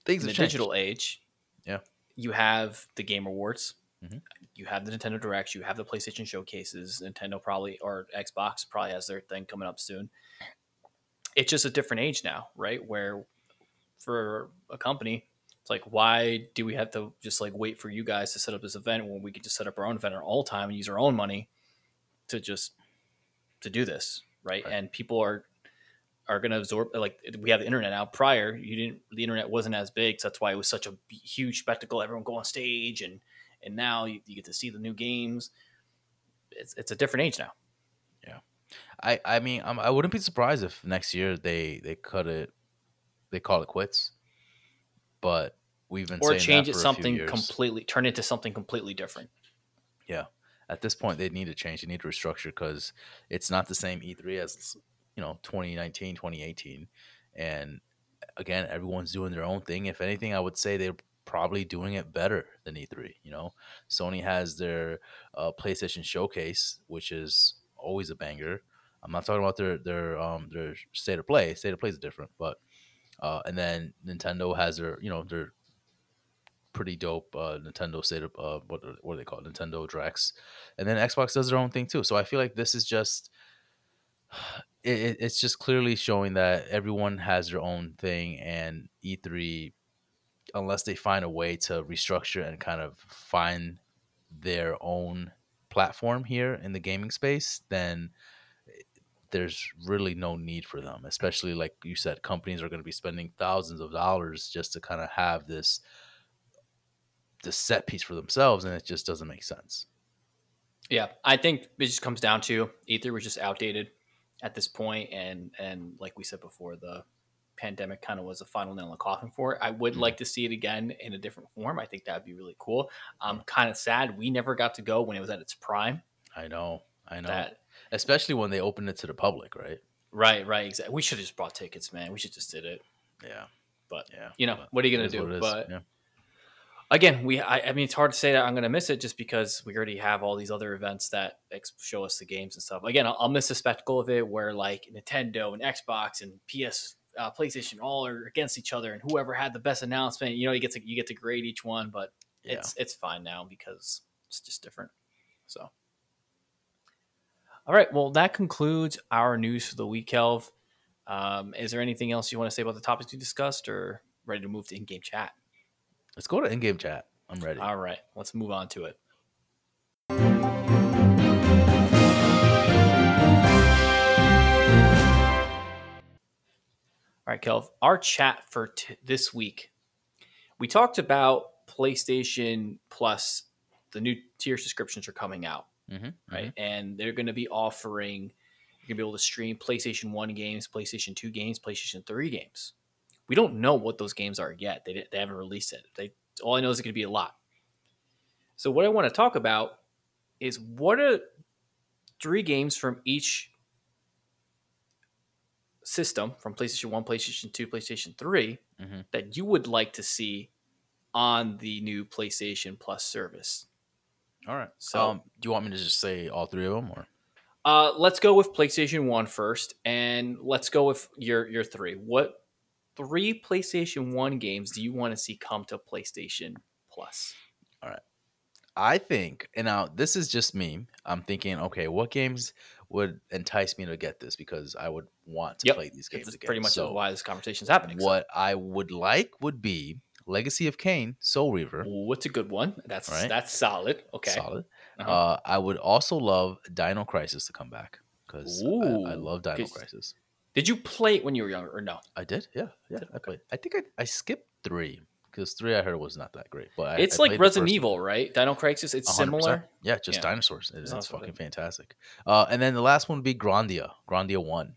Speaker 1: Things in the changed. digital age
Speaker 2: yeah
Speaker 1: you have the game awards mm-hmm. you have the nintendo directs you have the playstation showcases nintendo probably or xbox probably has their thing coming up soon it's just a different age now right where for a company it's like why do we have to just like wait for you guys to set up this event when we could just set up our own event at all time and use our own money to just to do this right? right. And people are are going to absorb like we have the internet now. Prior you didn't the internet wasn't as big so that's why it was such a huge spectacle everyone go on stage and and now you, you get to see the new games. It's, it's a different age now.
Speaker 2: Yeah. I i mean I'm, i wouldn't be surprised if next year they they cut it they call it quits. But we've been
Speaker 1: or change it something completely turn it into something completely different.
Speaker 2: Yeah at this point they need to change they need to restructure because it's not the same e3 as you know 2019 2018 and again everyone's doing their own thing. If anything i would say they're probably doing it better than e3 you know? Sony has their uh, playstation showcase which is always a banger. I'm not talking about their their um their state of play. State of play is different but uh, and then nintendo has their you know their pretty dope uh, Nintendo state of uh, what what are they called Nintendo Directs, and then Xbox does their own thing too. So I feel like this is just it, it's just clearly showing that everyone has their own thing, and E3, unless they find a way to restructure and kind of find their own platform here in the gaming space, then eh, there's really no need for them. Especially like you said, companies are going to be spending thousands of dollars just to kind of have this this set piece for themselves, and it just doesn't make sense.
Speaker 1: Yeah, I think it just comes down to E3 was just outdated at this point, and and like we said before, the pandemic kind of was a final nail in the coffin for it. I would
Speaker 2: Mhm.
Speaker 1: like to see it again in a different form. I think that'd be really cool. I'm kind of sad we never got to go when it was at its prime.
Speaker 2: I know, I know.
Speaker 1: That
Speaker 2: Especially when they opened it to the public, right?
Speaker 1: right, right, exactly. We should have just bought tickets, man. We should just did it.
Speaker 2: Yeah,
Speaker 1: But
Speaker 2: yeah.
Speaker 1: you know,
Speaker 2: but
Speaker 1: what are you gonna do?
Speaker 2: what it is,
Speaker 1: But
Speaker 2: yeah.
Speaker 1: Again, we I, I mean, it's hard to say that I'm gonna miss it just because we already have all these other events that ex- show us the games and stuff. Again, I'll, I'll miss the spectacle of it where like Nintendo and Xbox and PS, uh, PlayStation all are against each other, and whoever had the best announcement, you know, you get to you get to grade each one. But
Speaker 2: yeah.
Speaker 1: it's it's fine now because it's just different. So, all right, well, that concludes our news for the week, Kelv. Um, is there anything else you want to say about the topics we discussed, or ready to move to in-game chat?
Speaker 2: Let's go to in-game chat. I'm ready.
Speaker 1: All right, let's move on to it. All right, Kelv, our chat for t- this week, we talked about PlayStation Plus. The new tier subscriptions are coming out,
Speaker 2: Mhm,
Speaker 1: right? And they're going to be offering, you're going to be able to stream PlayStation 1 games, PlayStation 2 games, PlayStation 3 games. We don't know what those games are yet. They, they haven't released it. They all I know is it's going to be a lot. So what I want to talk about is what are three games from each system from PlayStation 1, PlayStation 2, PlayStation 3
Speaker 2: Mhm.
Speaker 1: that you would like to see on the new PlayStation Plus service.
Speaker 2: All right.
Speaker 1: So-
Speaker 2: um, do you want me to just say all three of them, or
Speaker 1: Uh, let's go with PlayStation 1 first and let's go with your your 3. What three PlayStation 1 games do you want to see come to PlayStation Plus? All right.
Speaker 2: I think, and now this is just me. I'm thinking, okay, what games would entice me to get this because I would want to
Speaker 1: Yep.
Speaker 2: play these games
Speaker 1: That's
Speaker 2: again.
Speaker 1: pretty much
Speaker 2: So
Speaker 1: why this conversation is happening. so-
Speaker 2: what I would like would be Legacy of Kain, Soul Reaver,
Speaker 1: What's a good one? That's
Speaker 2: Right.
Speaker 1: that's solid. Okay.
Speaker 2: solid.
Speaker 1: Uh-huh.
Speaker 2: Uh, I would also love Dino Crisis to come back because I, I love Dino Crisis.
Speaker 1: Did you play it when you were younger or no?
Speaker 2: I did, yeah, yeah. I played. I think I, I skipped three because three I heard was not that great. But I,
Speaker 1: it's
Speaker 2: I
Speaker 1: like Resident
Speaker 2: first one.
Speaker 1: Evil, right? Dino Crisis. It's
Speaker 2: 100%.
Speaker 1: similar.
Speaker 2: Yeah, just
Speaker 1: Yeah.
Speaker 2: dinosaurs. It- it's fucking fantastic. Uh, and then the last one would be Grandia. Grandia One.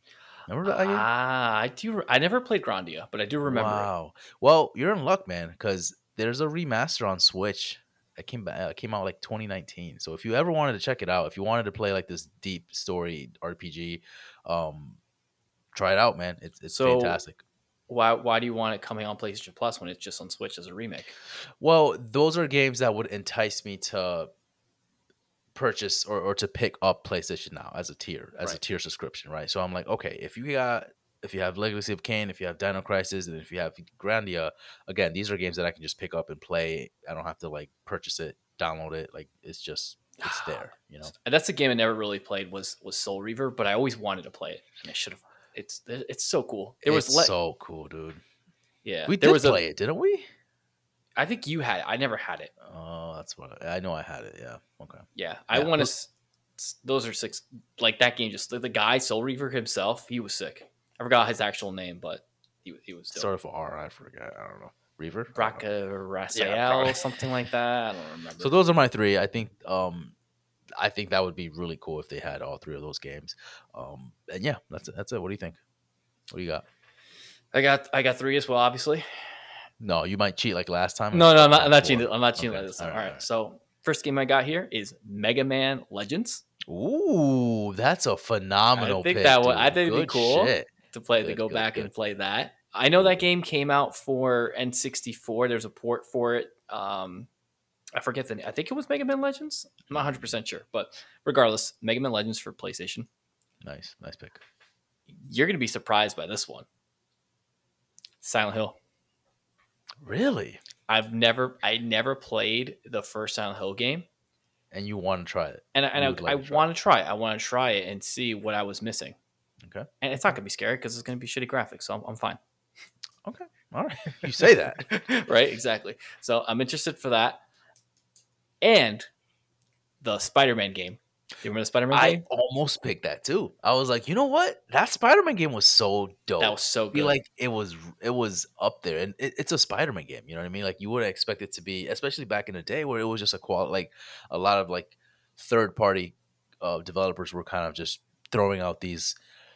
Speaker 2: Remember that?
Speaker 1: Ah, I do. I never played Grandia, but I do remember. it.
Speaker 2: Wow. Well, you're in luck, man, because there's a remaster on Switch. It came back. Uh, came out like 2019. So if you ever wanted to check it out, if you wanted to play like this deep story RPG, um, try it out, man. It's it's
Speaker 1: So-
Speaker 2: fantastic.
Speaker 1: Why? Why do you want it coming on PlayStation Plus when it's just on Switch as a remake?
Speaker 2: Well, those are games that would entice me to purchase or, or to pick up PlayStation Now as a tier, as a tier subscription, right? So I'm like, okay, if you got if you have Legacy of Kain, if you have Dino Crisis, and if you have Grandia, again, these are games that I can just pick up and play. I don't have to like purchase it, download it. Like it's just it's ah, there, you know.
Speaker 1: That's the game I never really played was was Soul Reaver, but I always wanted to play it. And I should have. It's it's so cool. It was le-
Speaker 2: so cool, dude.
Speaker 1: yeah.
Speaker 2: We
Speaker 1: there
Speaker 2: did
Speaker 1: was
Speaker 2: play
Speaker 1: a.
Speaker 2: it, didn't we?
Speaker 1: I think you had. it. I never had it.
Speaker 2: Oh, that's what I, I know. I had it. Yeah. Okay.
Speaker 1: Yeah, I want to. Those are six. Like that game, just the, the guy Soul Reaver himself. He was sick. I forgot his actual name, but he he was dope.
Speaker 2: Sort of R. I forget. I don't know. Reaver.
Speaker 1: Braca Raziel,
Speaker 2: probably.
Speaker 1: something like that. I don't remember.
Speaker 2: So those are my three. I think um I think that would be really cool if they had all three of those games. Um and yeah, that's it. That's it. What do you think? What do you got?
Speaker 1: I got I got three as well. Obviously,
Speaker 2: No, you might cheat like last time.
Speaker 1: no, no, I'm not, I'm not cheating. I'm not cheating
Speaker 2: Okay,
Speaker 1: like this. All
Speaker 2: all
Speaker 1: right,
Speaker 2: right, all right.
Speaker 1: So first game I got here is Mega Man Legends
Speaker 2: Ooh, that's a phenomenal.
Speaker 1: I think
Speaker 2: pick,
Speaker 1: that would-
Speaker 2: dude.
Speaker 1: I think it'd be cool.
Speaker 2: shit.
Speaker 1: to play to go
Speaker 2: good,
Speaker 1: back
Speaker 2: good.
Speaker 1: and play that. I know that game came out for N64. There's a port for it. Um, I forget the name. I think it was Mega Man Legends. I'm not 100 percent sure, but regardless, Mega Man Legends for PlayStation.
Speaker 2: Nice, nice pick.
Speaker 1: You're gonna be surprised by this one. Silent Hill.
Speaker 2: Really?
Speaker 1: I've never, I never played the first Silent Hill game,
Speaker 2: And you want to try it?
Speaker 1: and, I- and
Speaker 2: You would
Speaker 1: I,
Speaker 2: to
Speaker 1: I want to try it. I want to try it and see what I was missing.
Speaker 2: Okay.
Speaker 1: And it's not gonna be scary because it's gonna be shitty graphics, so I'm, I'm fine.
Speaker 2: Okay. All right. You say that.
Speaker 1: right? Exactly. So I'm interested for that. And the Spider-Man game. Do you remember the Spider-Man game?
Speaker 2: I
Speaker 1: game?
Speaker 2: almost picked that too. I was like, you know what? That Spider Man game was so dope.
Speaker 1: That was so good.
Speaker 2: like it was it was up there, and it, it's a Spider Man game. You know what I mean? Like you wouldn't expect it to be, especially back in the day where it was just a qual like a lot of like third party uh, developers were kind of just throwing out these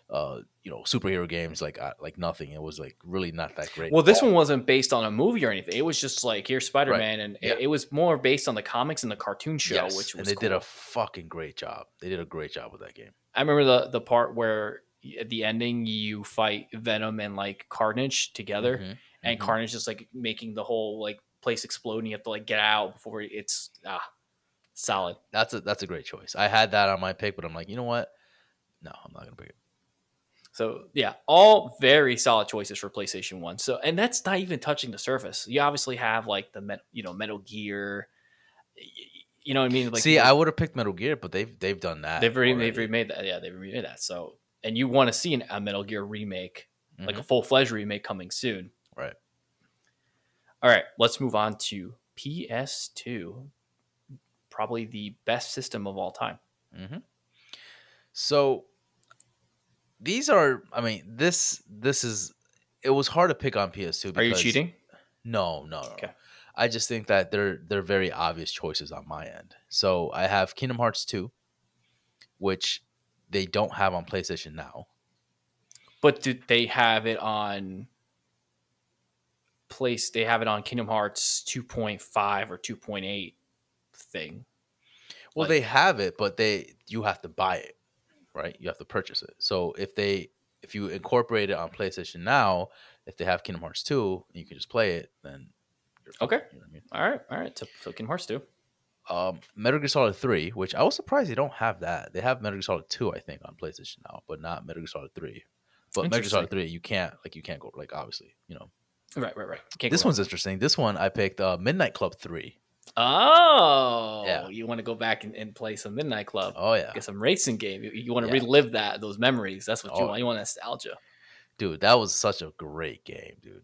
Speaker 2: uh, you know superhero games like uh, like nothing. It was like really not that great.
Speaker 1: well, this one wasn't based on a movie or anything. It was just like here's Spider-Man, and
Speaker 2: Yeah.
Speaker 1: it, it was more based on the comics and the cartoon show,
Speaker 2: Yes,
Speaker 1: which was
Speaker 2: and they
Speaker 1: cool.
Speaker 2: did a fucking great job. They did a great job with that game.
Speaker 1: I remember the the part where at the ending you fight Venom and like Carnage together,
Speaker 2: Mhm,
Speaker 1: and
Speaker 2: mhm.
Speaker 1: Carnage just like making the whole like place explode, and you have to like get out before it's ah solid.
Speaker 2: that's a that's a great choice. I had that on my pick, but I'm like, you know what? No, I'm not gonna pick it.
Speaker 1: So yeah, all very solid choices for PlayStation One. So and that's not even touching the surface. You obviously have like the met, you know Metal Gear. You know what I mean? Like
Speaker 2: See, I would have picked Metal Gear, but they've they've done that.
Speaker 1: they've already, they've remade that. Yeah, they've remade that. So and you want to see an, a Metal Gear remake, like a
Speaker 2: Mhm.
Speaker 1: full fledged remake coming soon.
Speaker 2: right.
Speaker 1: All right, let's move on to PS2. Probably the best system of all time.
Speaker 2: hmm So these are, I mean, this this is. It was hard to pick on PS2. Because,
Speaker 1: Are you cheating?
Speaker 2: No, no, no.
Speaker 1: Okay.
Speaker 2: I just think that they're they're very obvious choices on my end. So I have Kingdom Hearts 2, which they don't have on PlayStation now.
Speaker 1: But do they have it on place? They have it on Kingdom Hearts 2.5 or 2.8 thing.
Speaker 2: Well,
Speaker 1: Like-
Speaker 2: they have it, but they you have to buy it, right? You have to purchase it. So if they if you incorporate it on PlayStation now, if they have Kingdom Hearts 2, and you can just play it, then you're fine,
Speaker 1: Okay.
Speaker 2: You know I mean?
Speaker 1: All right, all right. So, so Kingdom Hearts 2.
Speaker 2: Um, Metal Gear Solid 3, which I was surprised they don't have that. They have Metal Gear Solid 2, I think, on PlayStation now, but not Metal Gear Solid 3. But Metal Gear Solid 3, you can't like you can't go like obviously, you know.
Speaker 1: Right, right, right. Can't
Speaker 2: this one's interesting. This one I picked uh, Midnight Club 3.
Speaker 1: Oh,
Speaker 2: Yeah.
Speaker 1: you want to go back and, and play some Midnight Club?
Speaker 2: Oh yeah.
Speaker 1: Get some racing game. You, you want to
Speaker 2: Yeah.
Speaker 1: relive that those memories. That's what you
Speaker 2: Oh.
Speaker 1: want. You want nostalgia.
Speaker 2: Dude, that was such a great game, dude.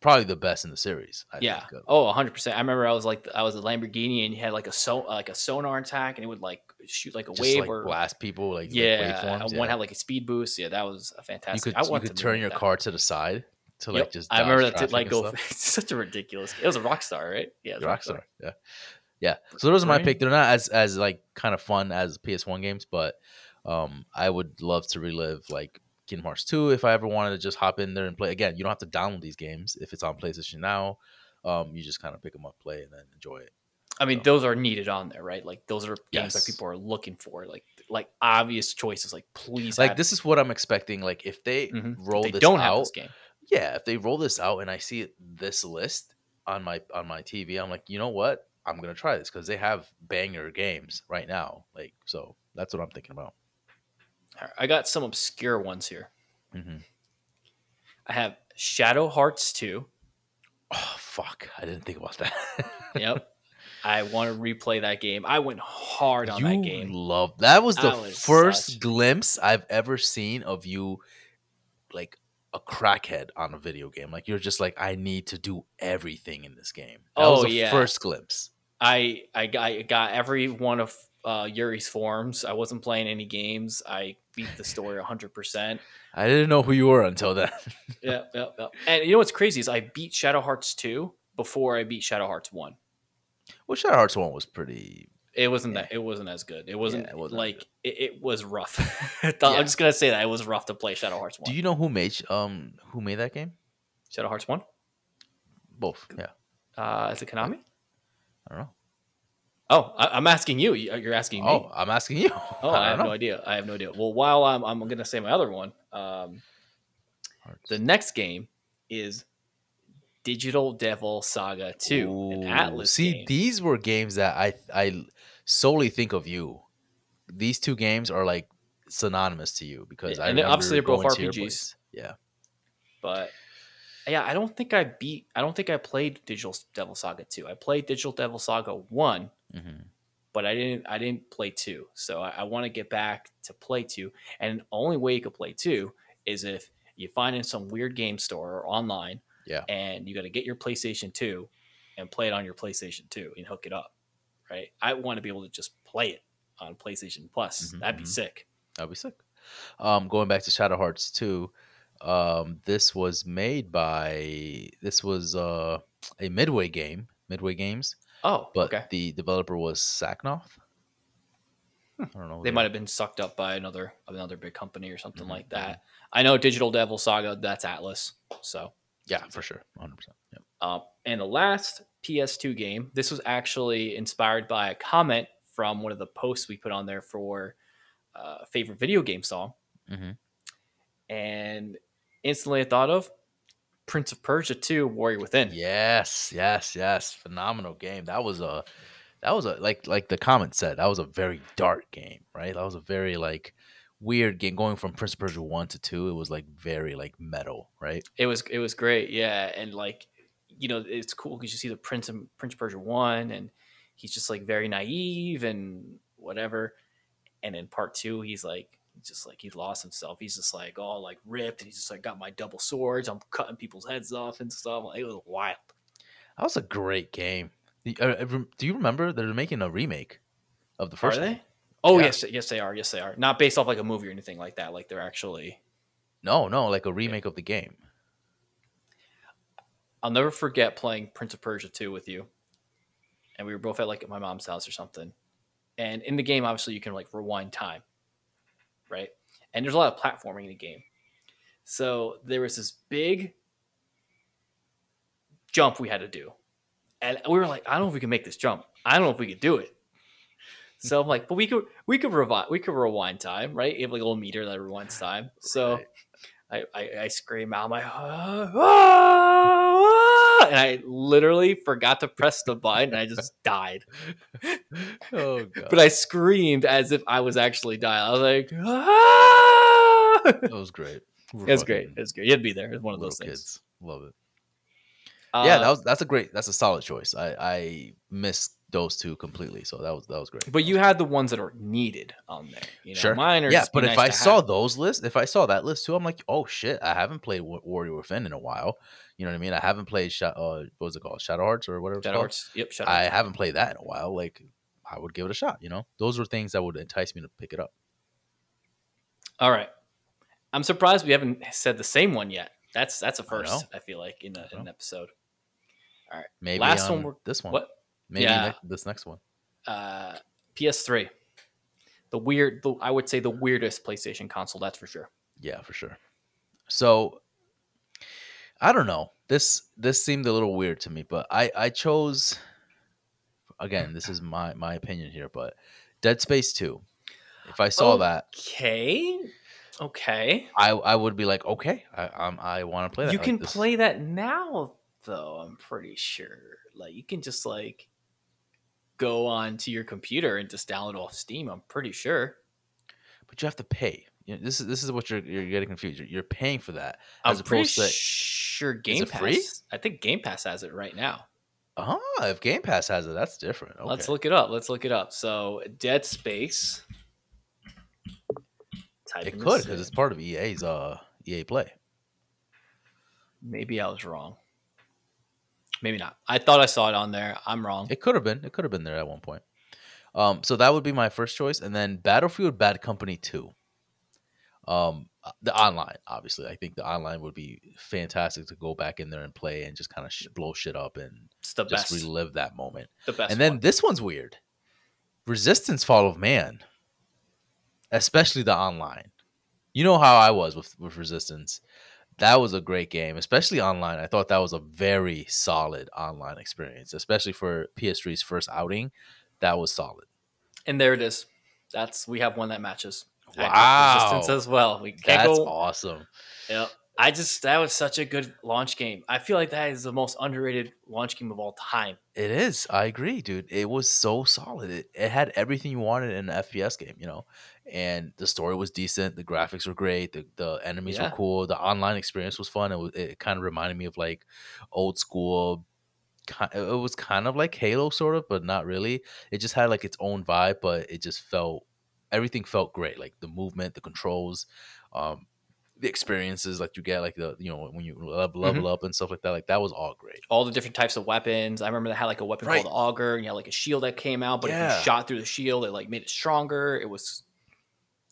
Speaker 2: Probably the best in the series. I
Speaker 1: yeah.
Speaker 2: think,
Speaker 1: Oh, 100 percent. I remember I was like I was a Lamborghini and you had like a so like a sonar attack and it would like shoot like a
Speaker 2: just
Speaker 1: wave
Speaker 2: like
Speaker 1: or
Speaker 2: blast people like like
Speaker 1: yeah.
Speaker 2: waveforms,
Speaker 1: and one had like a speed boost. Yeah, that was a
Speaker 2: you
Speaker 1: fantastic.
Speaker 2: could
Speaker 1: I
Speaker 2: you
Speaker 1: want
Speaker 2: could
Speaker 1: to
Speaker 2: turn your car to the side to like
Speaker 1: Yep.
Speaker 2: just.
Speaker 1: I remember that did like go. It's such a ridiculous. It was a Rockstar, right? Yeah, it was
Speaker 2: Rockstar. Yeah. Yeah. So those are my
Speaker 1: Right.
Speaker 2: pick. They're not as as like kind of fun as PS1 games, but um I would love to relive like Kingdom Hearts 2 if I ever wanted to just hop in there and play. Again, you don't have to download these games if it's on PlayStation now. Um you just kind of pick them up, play and then enjoy it.
Speaker 1: I mean,
Speaker 2: So-
Speaker 1: those are needed on there, right? Like those are games that people are looking for, like like obvious choices. Like please,
Speaker 2: Like this is what I'm expecting like if they
Speaker 1: Mhm.
Speaker 2: roll
Speaker 1: they
Speaker 2: this
Speaker 1: don't
Speaker 2: out
Speaker 1: have this game.
Speaker 2: Yeah, if they roll this out and I see this list on my on my TV, I'm like, you know what? I'm gonna try this because they have banger games right now. Like, so that's what I'm thinking about.
Speaker 1: I got some obscure ones here.
Speaker 2: hmm
Speaker 1: I have Shadow Hearts 2.
Speaker 2: Oh fuck! I didn't think about that.
Speaker 1: Yep. I want to replay that game. I went hard on
Speaker 2: you
Speaker 1: that game.
Speaker 2: love that was the
Speaker 1: was
Speaker 2: first
Speaker 1: such-
Speaker 2: glimpse I've ever seen of you, like a crackhead on a video game. Like you're just like, I need to do everything in this game. That was
Speaker 1: Oh, yeah.
Speaker 2: first glimpse.
Speaker 1: I I got, I got every one of uh, Yuri's forms. I wasn't playing any games. I beat the story 100%.
Speaker 2: I didn't know who you were until then.
Speaker 1: yeah, yeah, yeah. And you know what's crazy is I beat Shadow Hearts 2 before I beat Shadow Hearts 1.
Speaker 2: well, Shadow Hearts one was pretty.
Speaker 1: It wasn't
Speaker 2: Yeah.
Speaker 1: that. It wasn't as good. It wasn't,
Speaker 2: it wasn't
Speaker 1: like it, it was rough. I'm
Speaker 2: Yeah.
Speaker 1: just gonna say that it was rough to play Shadow Hearts One.
Speaker 2: Do you know who made um who made that game?
Speaker 1: Shadow Hearts One?
Speaker 2: Both. Yeah.
Speaker 1: Uh, is it Konami?
Speaker 2: I don't know.
Speaker 1: Oh, I, I'm asking you. You- You're asking me.
Speaker 2: Oh, I'm asking you.
Speaker 1: Oh, I,
Speaker 2: don't
Speaker 1: have
Speaker 2: know.
Speaker 1: no idea. I have no idea. Well, while I'm, I'm gonna say my other one. Um,
Speaker 2: Hearts.
Speaker 1: the next game is Digital Devil Saga Two, an
Speaker 2: Ooh,
Speaker 1: Atlus
Speaker 2: See,
Speaker 1: game.
Speaker 2: these were games that I I solely think of you. These two games are like synonymous to you because
Speaker 1: Yeah,
Speaker 2: I
Speaker 1: and obviously they're both
Speaker 2: going to your
Speaker 1: RPGs.
Speaker 2: Yeah.
Speaker 1: but yeah, I don't think I beat. I don't think I played Digital Devil Saga Two. I played Digital Devil Saga One,
Speaker 2: hmm
Speaker 1: but I didn't. I didn't play two. So I, I want to get back to play two. And the only way you could play two is if you find in some weird game store or online.
Speaker 2: Yeah.
Speaker 1: And you got to get your PlayStation Two and play it on your PlayStation Two and hook it up. Right? I want to be able to just play it on PlayStation Plus.
Speaker 2: Mhm,
Speaker 1: That'd be
Speaker 2: mhm.
Speaker 1: sick.
Speaker 2: That'd be sick. Um, going back to Shadow Hearts 2, um, this was made by this was uh, a Midway game, Midway Games,
Speaker 1: Oh,
Speaker 2: but
Speaker 1: okay.
Speaker 2: the developer was Sacnoth. I don't know. who
Speaker 1: They might have been sucked up by another another big company or something
Speaker 2: Mhm,
Speaker 1: like that. I know Digital Devil Saga. That's Atlus. So,
Speaker 2: Yeah, for sure, 100. percent Yep.
Speaker 1: um, and the last PS2 game. This was actually inspired by a comment from one of the posts we put on there for uh, favorite video game song,
Speaker 2: Mhm.
Speaker 1: and instantly I thought of Prince of Persia 2: Warrior Within.
Speaker 2: Yes, yes, yes. Phenomenal game. That was a that was a like like the comment said, that was a very dark game, right? That was a very like weird game going from Prince of Persia 1 to 2. It was like very like metal, right?
Speaker 1: It was it was great, yeah, and like you know it's cool because you see the Prince of Prince Persia one, and he's just like very naive and whatever, and in part two he's like he's just like he lost himself. He's just like all like ripped, and he's just like got my double swords. I'm cutting people's heads off and stuff. Like, it was wild.
Speaker 2: That was a great game. Uh, Do you remember they're making a remake of the
Speaker 1: Are
Speaker 2: first
Speaker 1: they?
Speaker 2: one?
Speaker 1: Oh
Speaker 2: Yeah.
Speaker 1: yes, yes they are. Yes they are. Not based off like a movie or anything like that. Like they're actually.
Speaker 2: No, no, like a remake of the game.
Speaker 1: I'll never forget playing Prince of Persia 2 with you. And we were both at like my mom's house or something. And in the game, obviously, you can like rewind time, right? And there's a lot of platforming in the game. So there was this big jump we had to do. And we were like, I don't know if we can make this jump. I don't know if we could do it. So I'm like, but we could we could rewind we could rewind time, right? You have like a little meter that rewinds time. So
Speaker 2: Right.
Speaker 1: I, I, I scream out, I'm like, "Ah, ah," and I literally forgot to press the button and I just died.
Speaker 2: oh god.
Speaker 1: But I screamed as if I was actually dying. I was like, ah!
Speaker 2: that was great. We were
Speaker 1: It was great.
Speaker 2: fucking
Speaker 1: It was great. You had to be there. It was one of those things.
Speaker 2: kids. Love it.
Speaker 1: Uh,
Speaker 2: yeah, that was that's a great that's a solid choice. I I missed those two completely, so that was that was great.
Speaker 1: but you had the ones that are needed on there. You know,
Speaker 2: Sure.
Speaker 1: mine are
Speaker 2: yeah, but if
Speaker 1: nice
Speaker 2: I saw
Speaker 1: have.
Speaker 2: those lists, if I saw that list too, I'm like, oh shit, I haven't played Wa- Warrior Within in a while. You know what I mean? I haven't played Sha- uh, what was it called, Shadow Hearts or whatever.
Speaker 1: Shadow. Hearts. Yep, Shadow
Speaker 2: I
Speaker 1: Hearts.
Speaker 2: haven't played that in a while. Like, I would give it a shot. You know, those were things that would entice me to pick it up.
Speaker 1: All right. I'm surprised we haven't said the same one yet. That's that's a first.
Speaker 2: know.
Speaker 1: I, feel like in, a, in an episode.
Speaker 2: All right, maybe
Speaker 1: Last one we're-
Speaker 2: this one.
Speaker 1: What?
Speaker 2: Maybe
Speaker 1: Yeah.
Speaker 2: next, this next one.
Speaker 1: Uh, PS3. The weird. The, I would say the weirdest PlayStation console. That's for sure.
Speaker 2: Yeah, for sure. So I don't know. This this seemed a little weird to me, but I I chose again, this is my my opinion here, but Dead Space 2. If I saw that,
Speaker 1: Okay. Okay.
Speaker 2: I I would be like, "Okay, I um, I want to play that."
Speaker 1: You
Speaker 2: Like,
Speaker 1: can
Speaker 2: this-
Speaker 1: play that now, though. I'm pretty sure. Like you can just like go onto your computer and just download off Steam. I'm pretty sure.
Speaker 2: but you have to pay. You know, this is this is what you're you're getting confused. You're, you're paying for that
Speaker 1: I'm pretty
Speaker 2: to
Speaker 1: sure Game Pass.
Speaker 2: free?
Speaker 1: I think Game Pass has it right now.
Speaker 2: Ah, if Game Pass has it, that's different. Okay.
Speaker 1: Let's look it up. Let's look it up. So Dead Space.
Speaker 2: It could because it's part of EA's uh EA Play.
Speaker 1: Maybe I was wrong. Maybe not. I thought I saw it on there. I'm wrong.
Speaker 2: It could have been. It could have been there at one point. Um, so that would be my first choice, and then Battlefield Bad Company Two. Um, uh, the online, obviously, I think the online would be fantastic to go back in there and play and just kind of sh- blow shit up and just
Speaker 1: best.
Speaker 2: relive that moment.
Speaker 1: the best.
Speaker 2: and then
Speaker 1: one.
Speaker 2: this one's weird. Resistance Fall of Man, especially the online. You know how I was with with Resistance. That was a great game, especially online. I thought that was a very solid online experience, especially for PS3's first outing. That was solid.
Speaker 1: And there it is. That's we have one that matches.
Speaker 2: Wow.
Speaker 1: Resistance as well. We can't
Speaker 2: That's
Speaker 1: go.
Speaker 2: awesome.
Speaker 1: Yep. I just that was such a good launch game. I feel like that is the most underrated launch game of all time.
Speaker 2: It is. I agree, dude. It was so solid. It, it had everything you wanted in an FPS game, you know. And the story was decent. The graphics were great. The, the enemies
Speaker 1: Yeah.
Speaker 2: were cool. The online experience was fun. It was. It kind of reminded me of like old school. It was kind of like Halo, sort of, but not really. It just had like its own vibe, but it just felt everything felt great. Like the movement, the controls. Um, the experiences like you get like the you know when you level, level up and stuff like that like that was all great
Speaker 1: all the different types of weapons. I remember they had like a weapon
Speaker 2: Right.
Speaker 1: called auger, and you had like a shield that came out, but if you shot through the shield, it like made it stronger. It was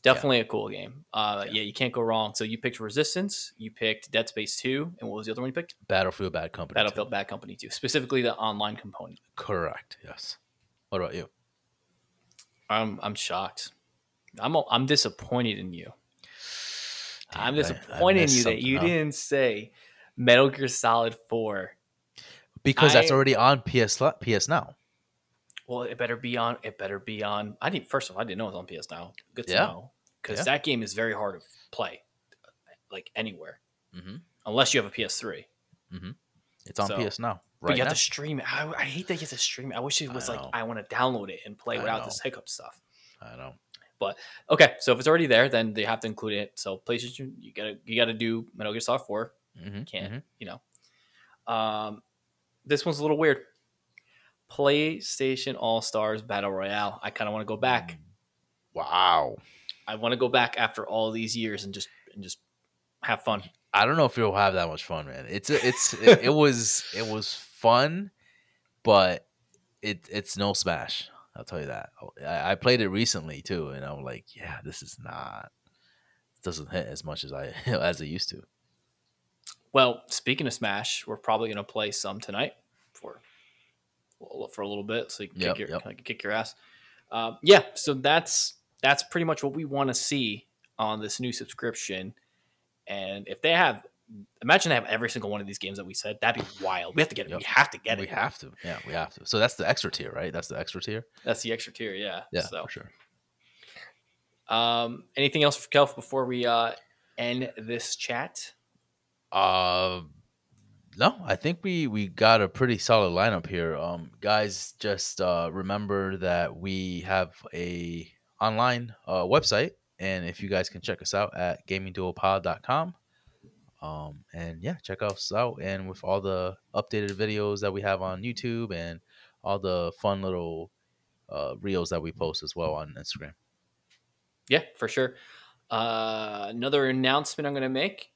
Speaker 1: definitely a cool game. Uh,
Speaker 2: Yeah.
Speaker 1: yeah. you can't go wrong. So you picked Resistance, you picked Dead Space Two, and what was the other one you picked?
Speaker 2: battlefield bad company.
Speaker 1: Battlefield Bad Company Two, specifically the online component.
Speaker 2: correct yes what about you
Speaker 1: I'm I'm shocked. I'm I'm disappointed in you. I'm
Speaker 2: Damn, I- I
Speaker 1: disappointed in you that you
Speaker 2: huh?
Speaker 1: didn't say Metal Gear Solid Four.
Speaker 2: because that's already on ps ps now
Speaker 1: Well, it better be on. It better be on. I didn't. First of all, I didn't know it was on PS Now. Good to
Speaker 2: Yeah.
Speaker 1: know because
Speaker 2: Yeah.
Speaker 1: that game is very hard to play, like anywhere,
Speaker 2: mm-hmm.
Speaker 1: unless you have a PS3.
Speaker 2: it's on
Speaker 1: So-
Speaker 2: ps now
Speaker 1: But
Speaker 2: right
Speaker 1: you
Speaker 2: now
Speaker 1: have to stream it. I, I hate that you have to stream it. I wish it
Speaker 2: I
Speaker 1: was like. I want to download it and play
Speaker 2: I
Speaker 1: without
Speaker 2: know.
Speaker 1: this hiccup stuff.
Speaker 2: i know But
Speaker 1: Okay, so if it's already there, then they have to include it. So PlayStation, you gotta you gotta do Metal Gear Solid Four.
Speaker 2: mm-hmm.
Speaker 1: Can't you know? Um, this one's a little weird. PlayStation All Stars Battle Royale. I kind of want to go back.
Speaker 2: Mm. wow
Speaker 1: I want to go back after all these years and just and just have fun.
Speaker 2: I don't know if you'll have that much fun, man. It's it's it, it was it was fun, but it it's no Smash. I'll tell you that. I, I played it recently too, and I'm like, yeah, this is not. It doesn't hit as much as I as it used to.
Speaker 1: Well, speaking of Smash, we're probably gonna play some tonight for for a little bit, so you can
Speaker 2: Yep,
Speaker 1: kick your
Speaker 2: yep.
Speaker 1: I can kick your ass. Um, yeah, so that's that's pretty much what we want to see on this new subscription. And if they have, imagine they have every single one of these games that we said, that'd be wild. We have to get it.
Speaker 2: Yep.
Speaker 1: We have to get
Speaker 2: we
Speaker 1: it.
Speaker 2: We have to, yeah, we have to. So that's the extra tier, right? That's the extra tier.
Speaker 1: That's the extra tier, yeah.
Speaker 2: Yeah,
Speaker 1: So,
Speaker 2: for sure.
Speaker 1: um, anything else for Kelv before we uh end this chat?
Speaker 2: Uh, no, I think we we got a pretty solid lineup here. Um, guys, just uh, remember that we have a online uh, website, and if you guys can check us out at gamingduopod.com. Um, and yeah, check us out, and with all the updated videos that we have on YouTube and all the fun little uh, reels that we post as well on Instagram.
Speaker 1: Yeah, for sure. Uh, another announcement I'm going to make: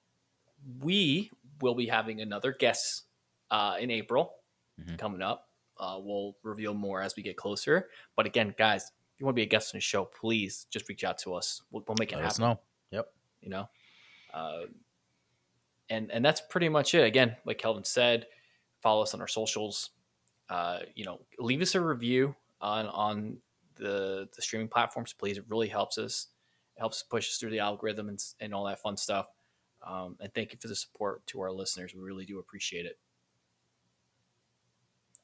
Speaker 1: we will be having another guest uh, in April
Speaker 2: Mhm.
Speaker 1: coming up. Uh, we'll reveal more as we get closer. But again, guys, if you want to be a guest on the show, please just reach out to us. We'll, we'll make it
Speaker 2: Let us
Speaker 1: happen.
Speaker 2: know. Yep.
Speaker 1: You know, uh, and and that's pretty much it. Again, like Kelvin said, follow us on our socials. Uh, you know, leave us a review on on the the streaming platforms, please. It really helps us. It helps push us through the algorithm and, and all that fun stuff. Um, and thank you for the support to our listeners. We really do appreciate it.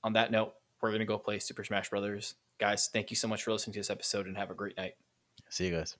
Speaker 1: On that note, we're going to go play Super Smash Brothers. Guys, thank you so much for listening to this episode and have a great night.
Speaker 2: See you guys.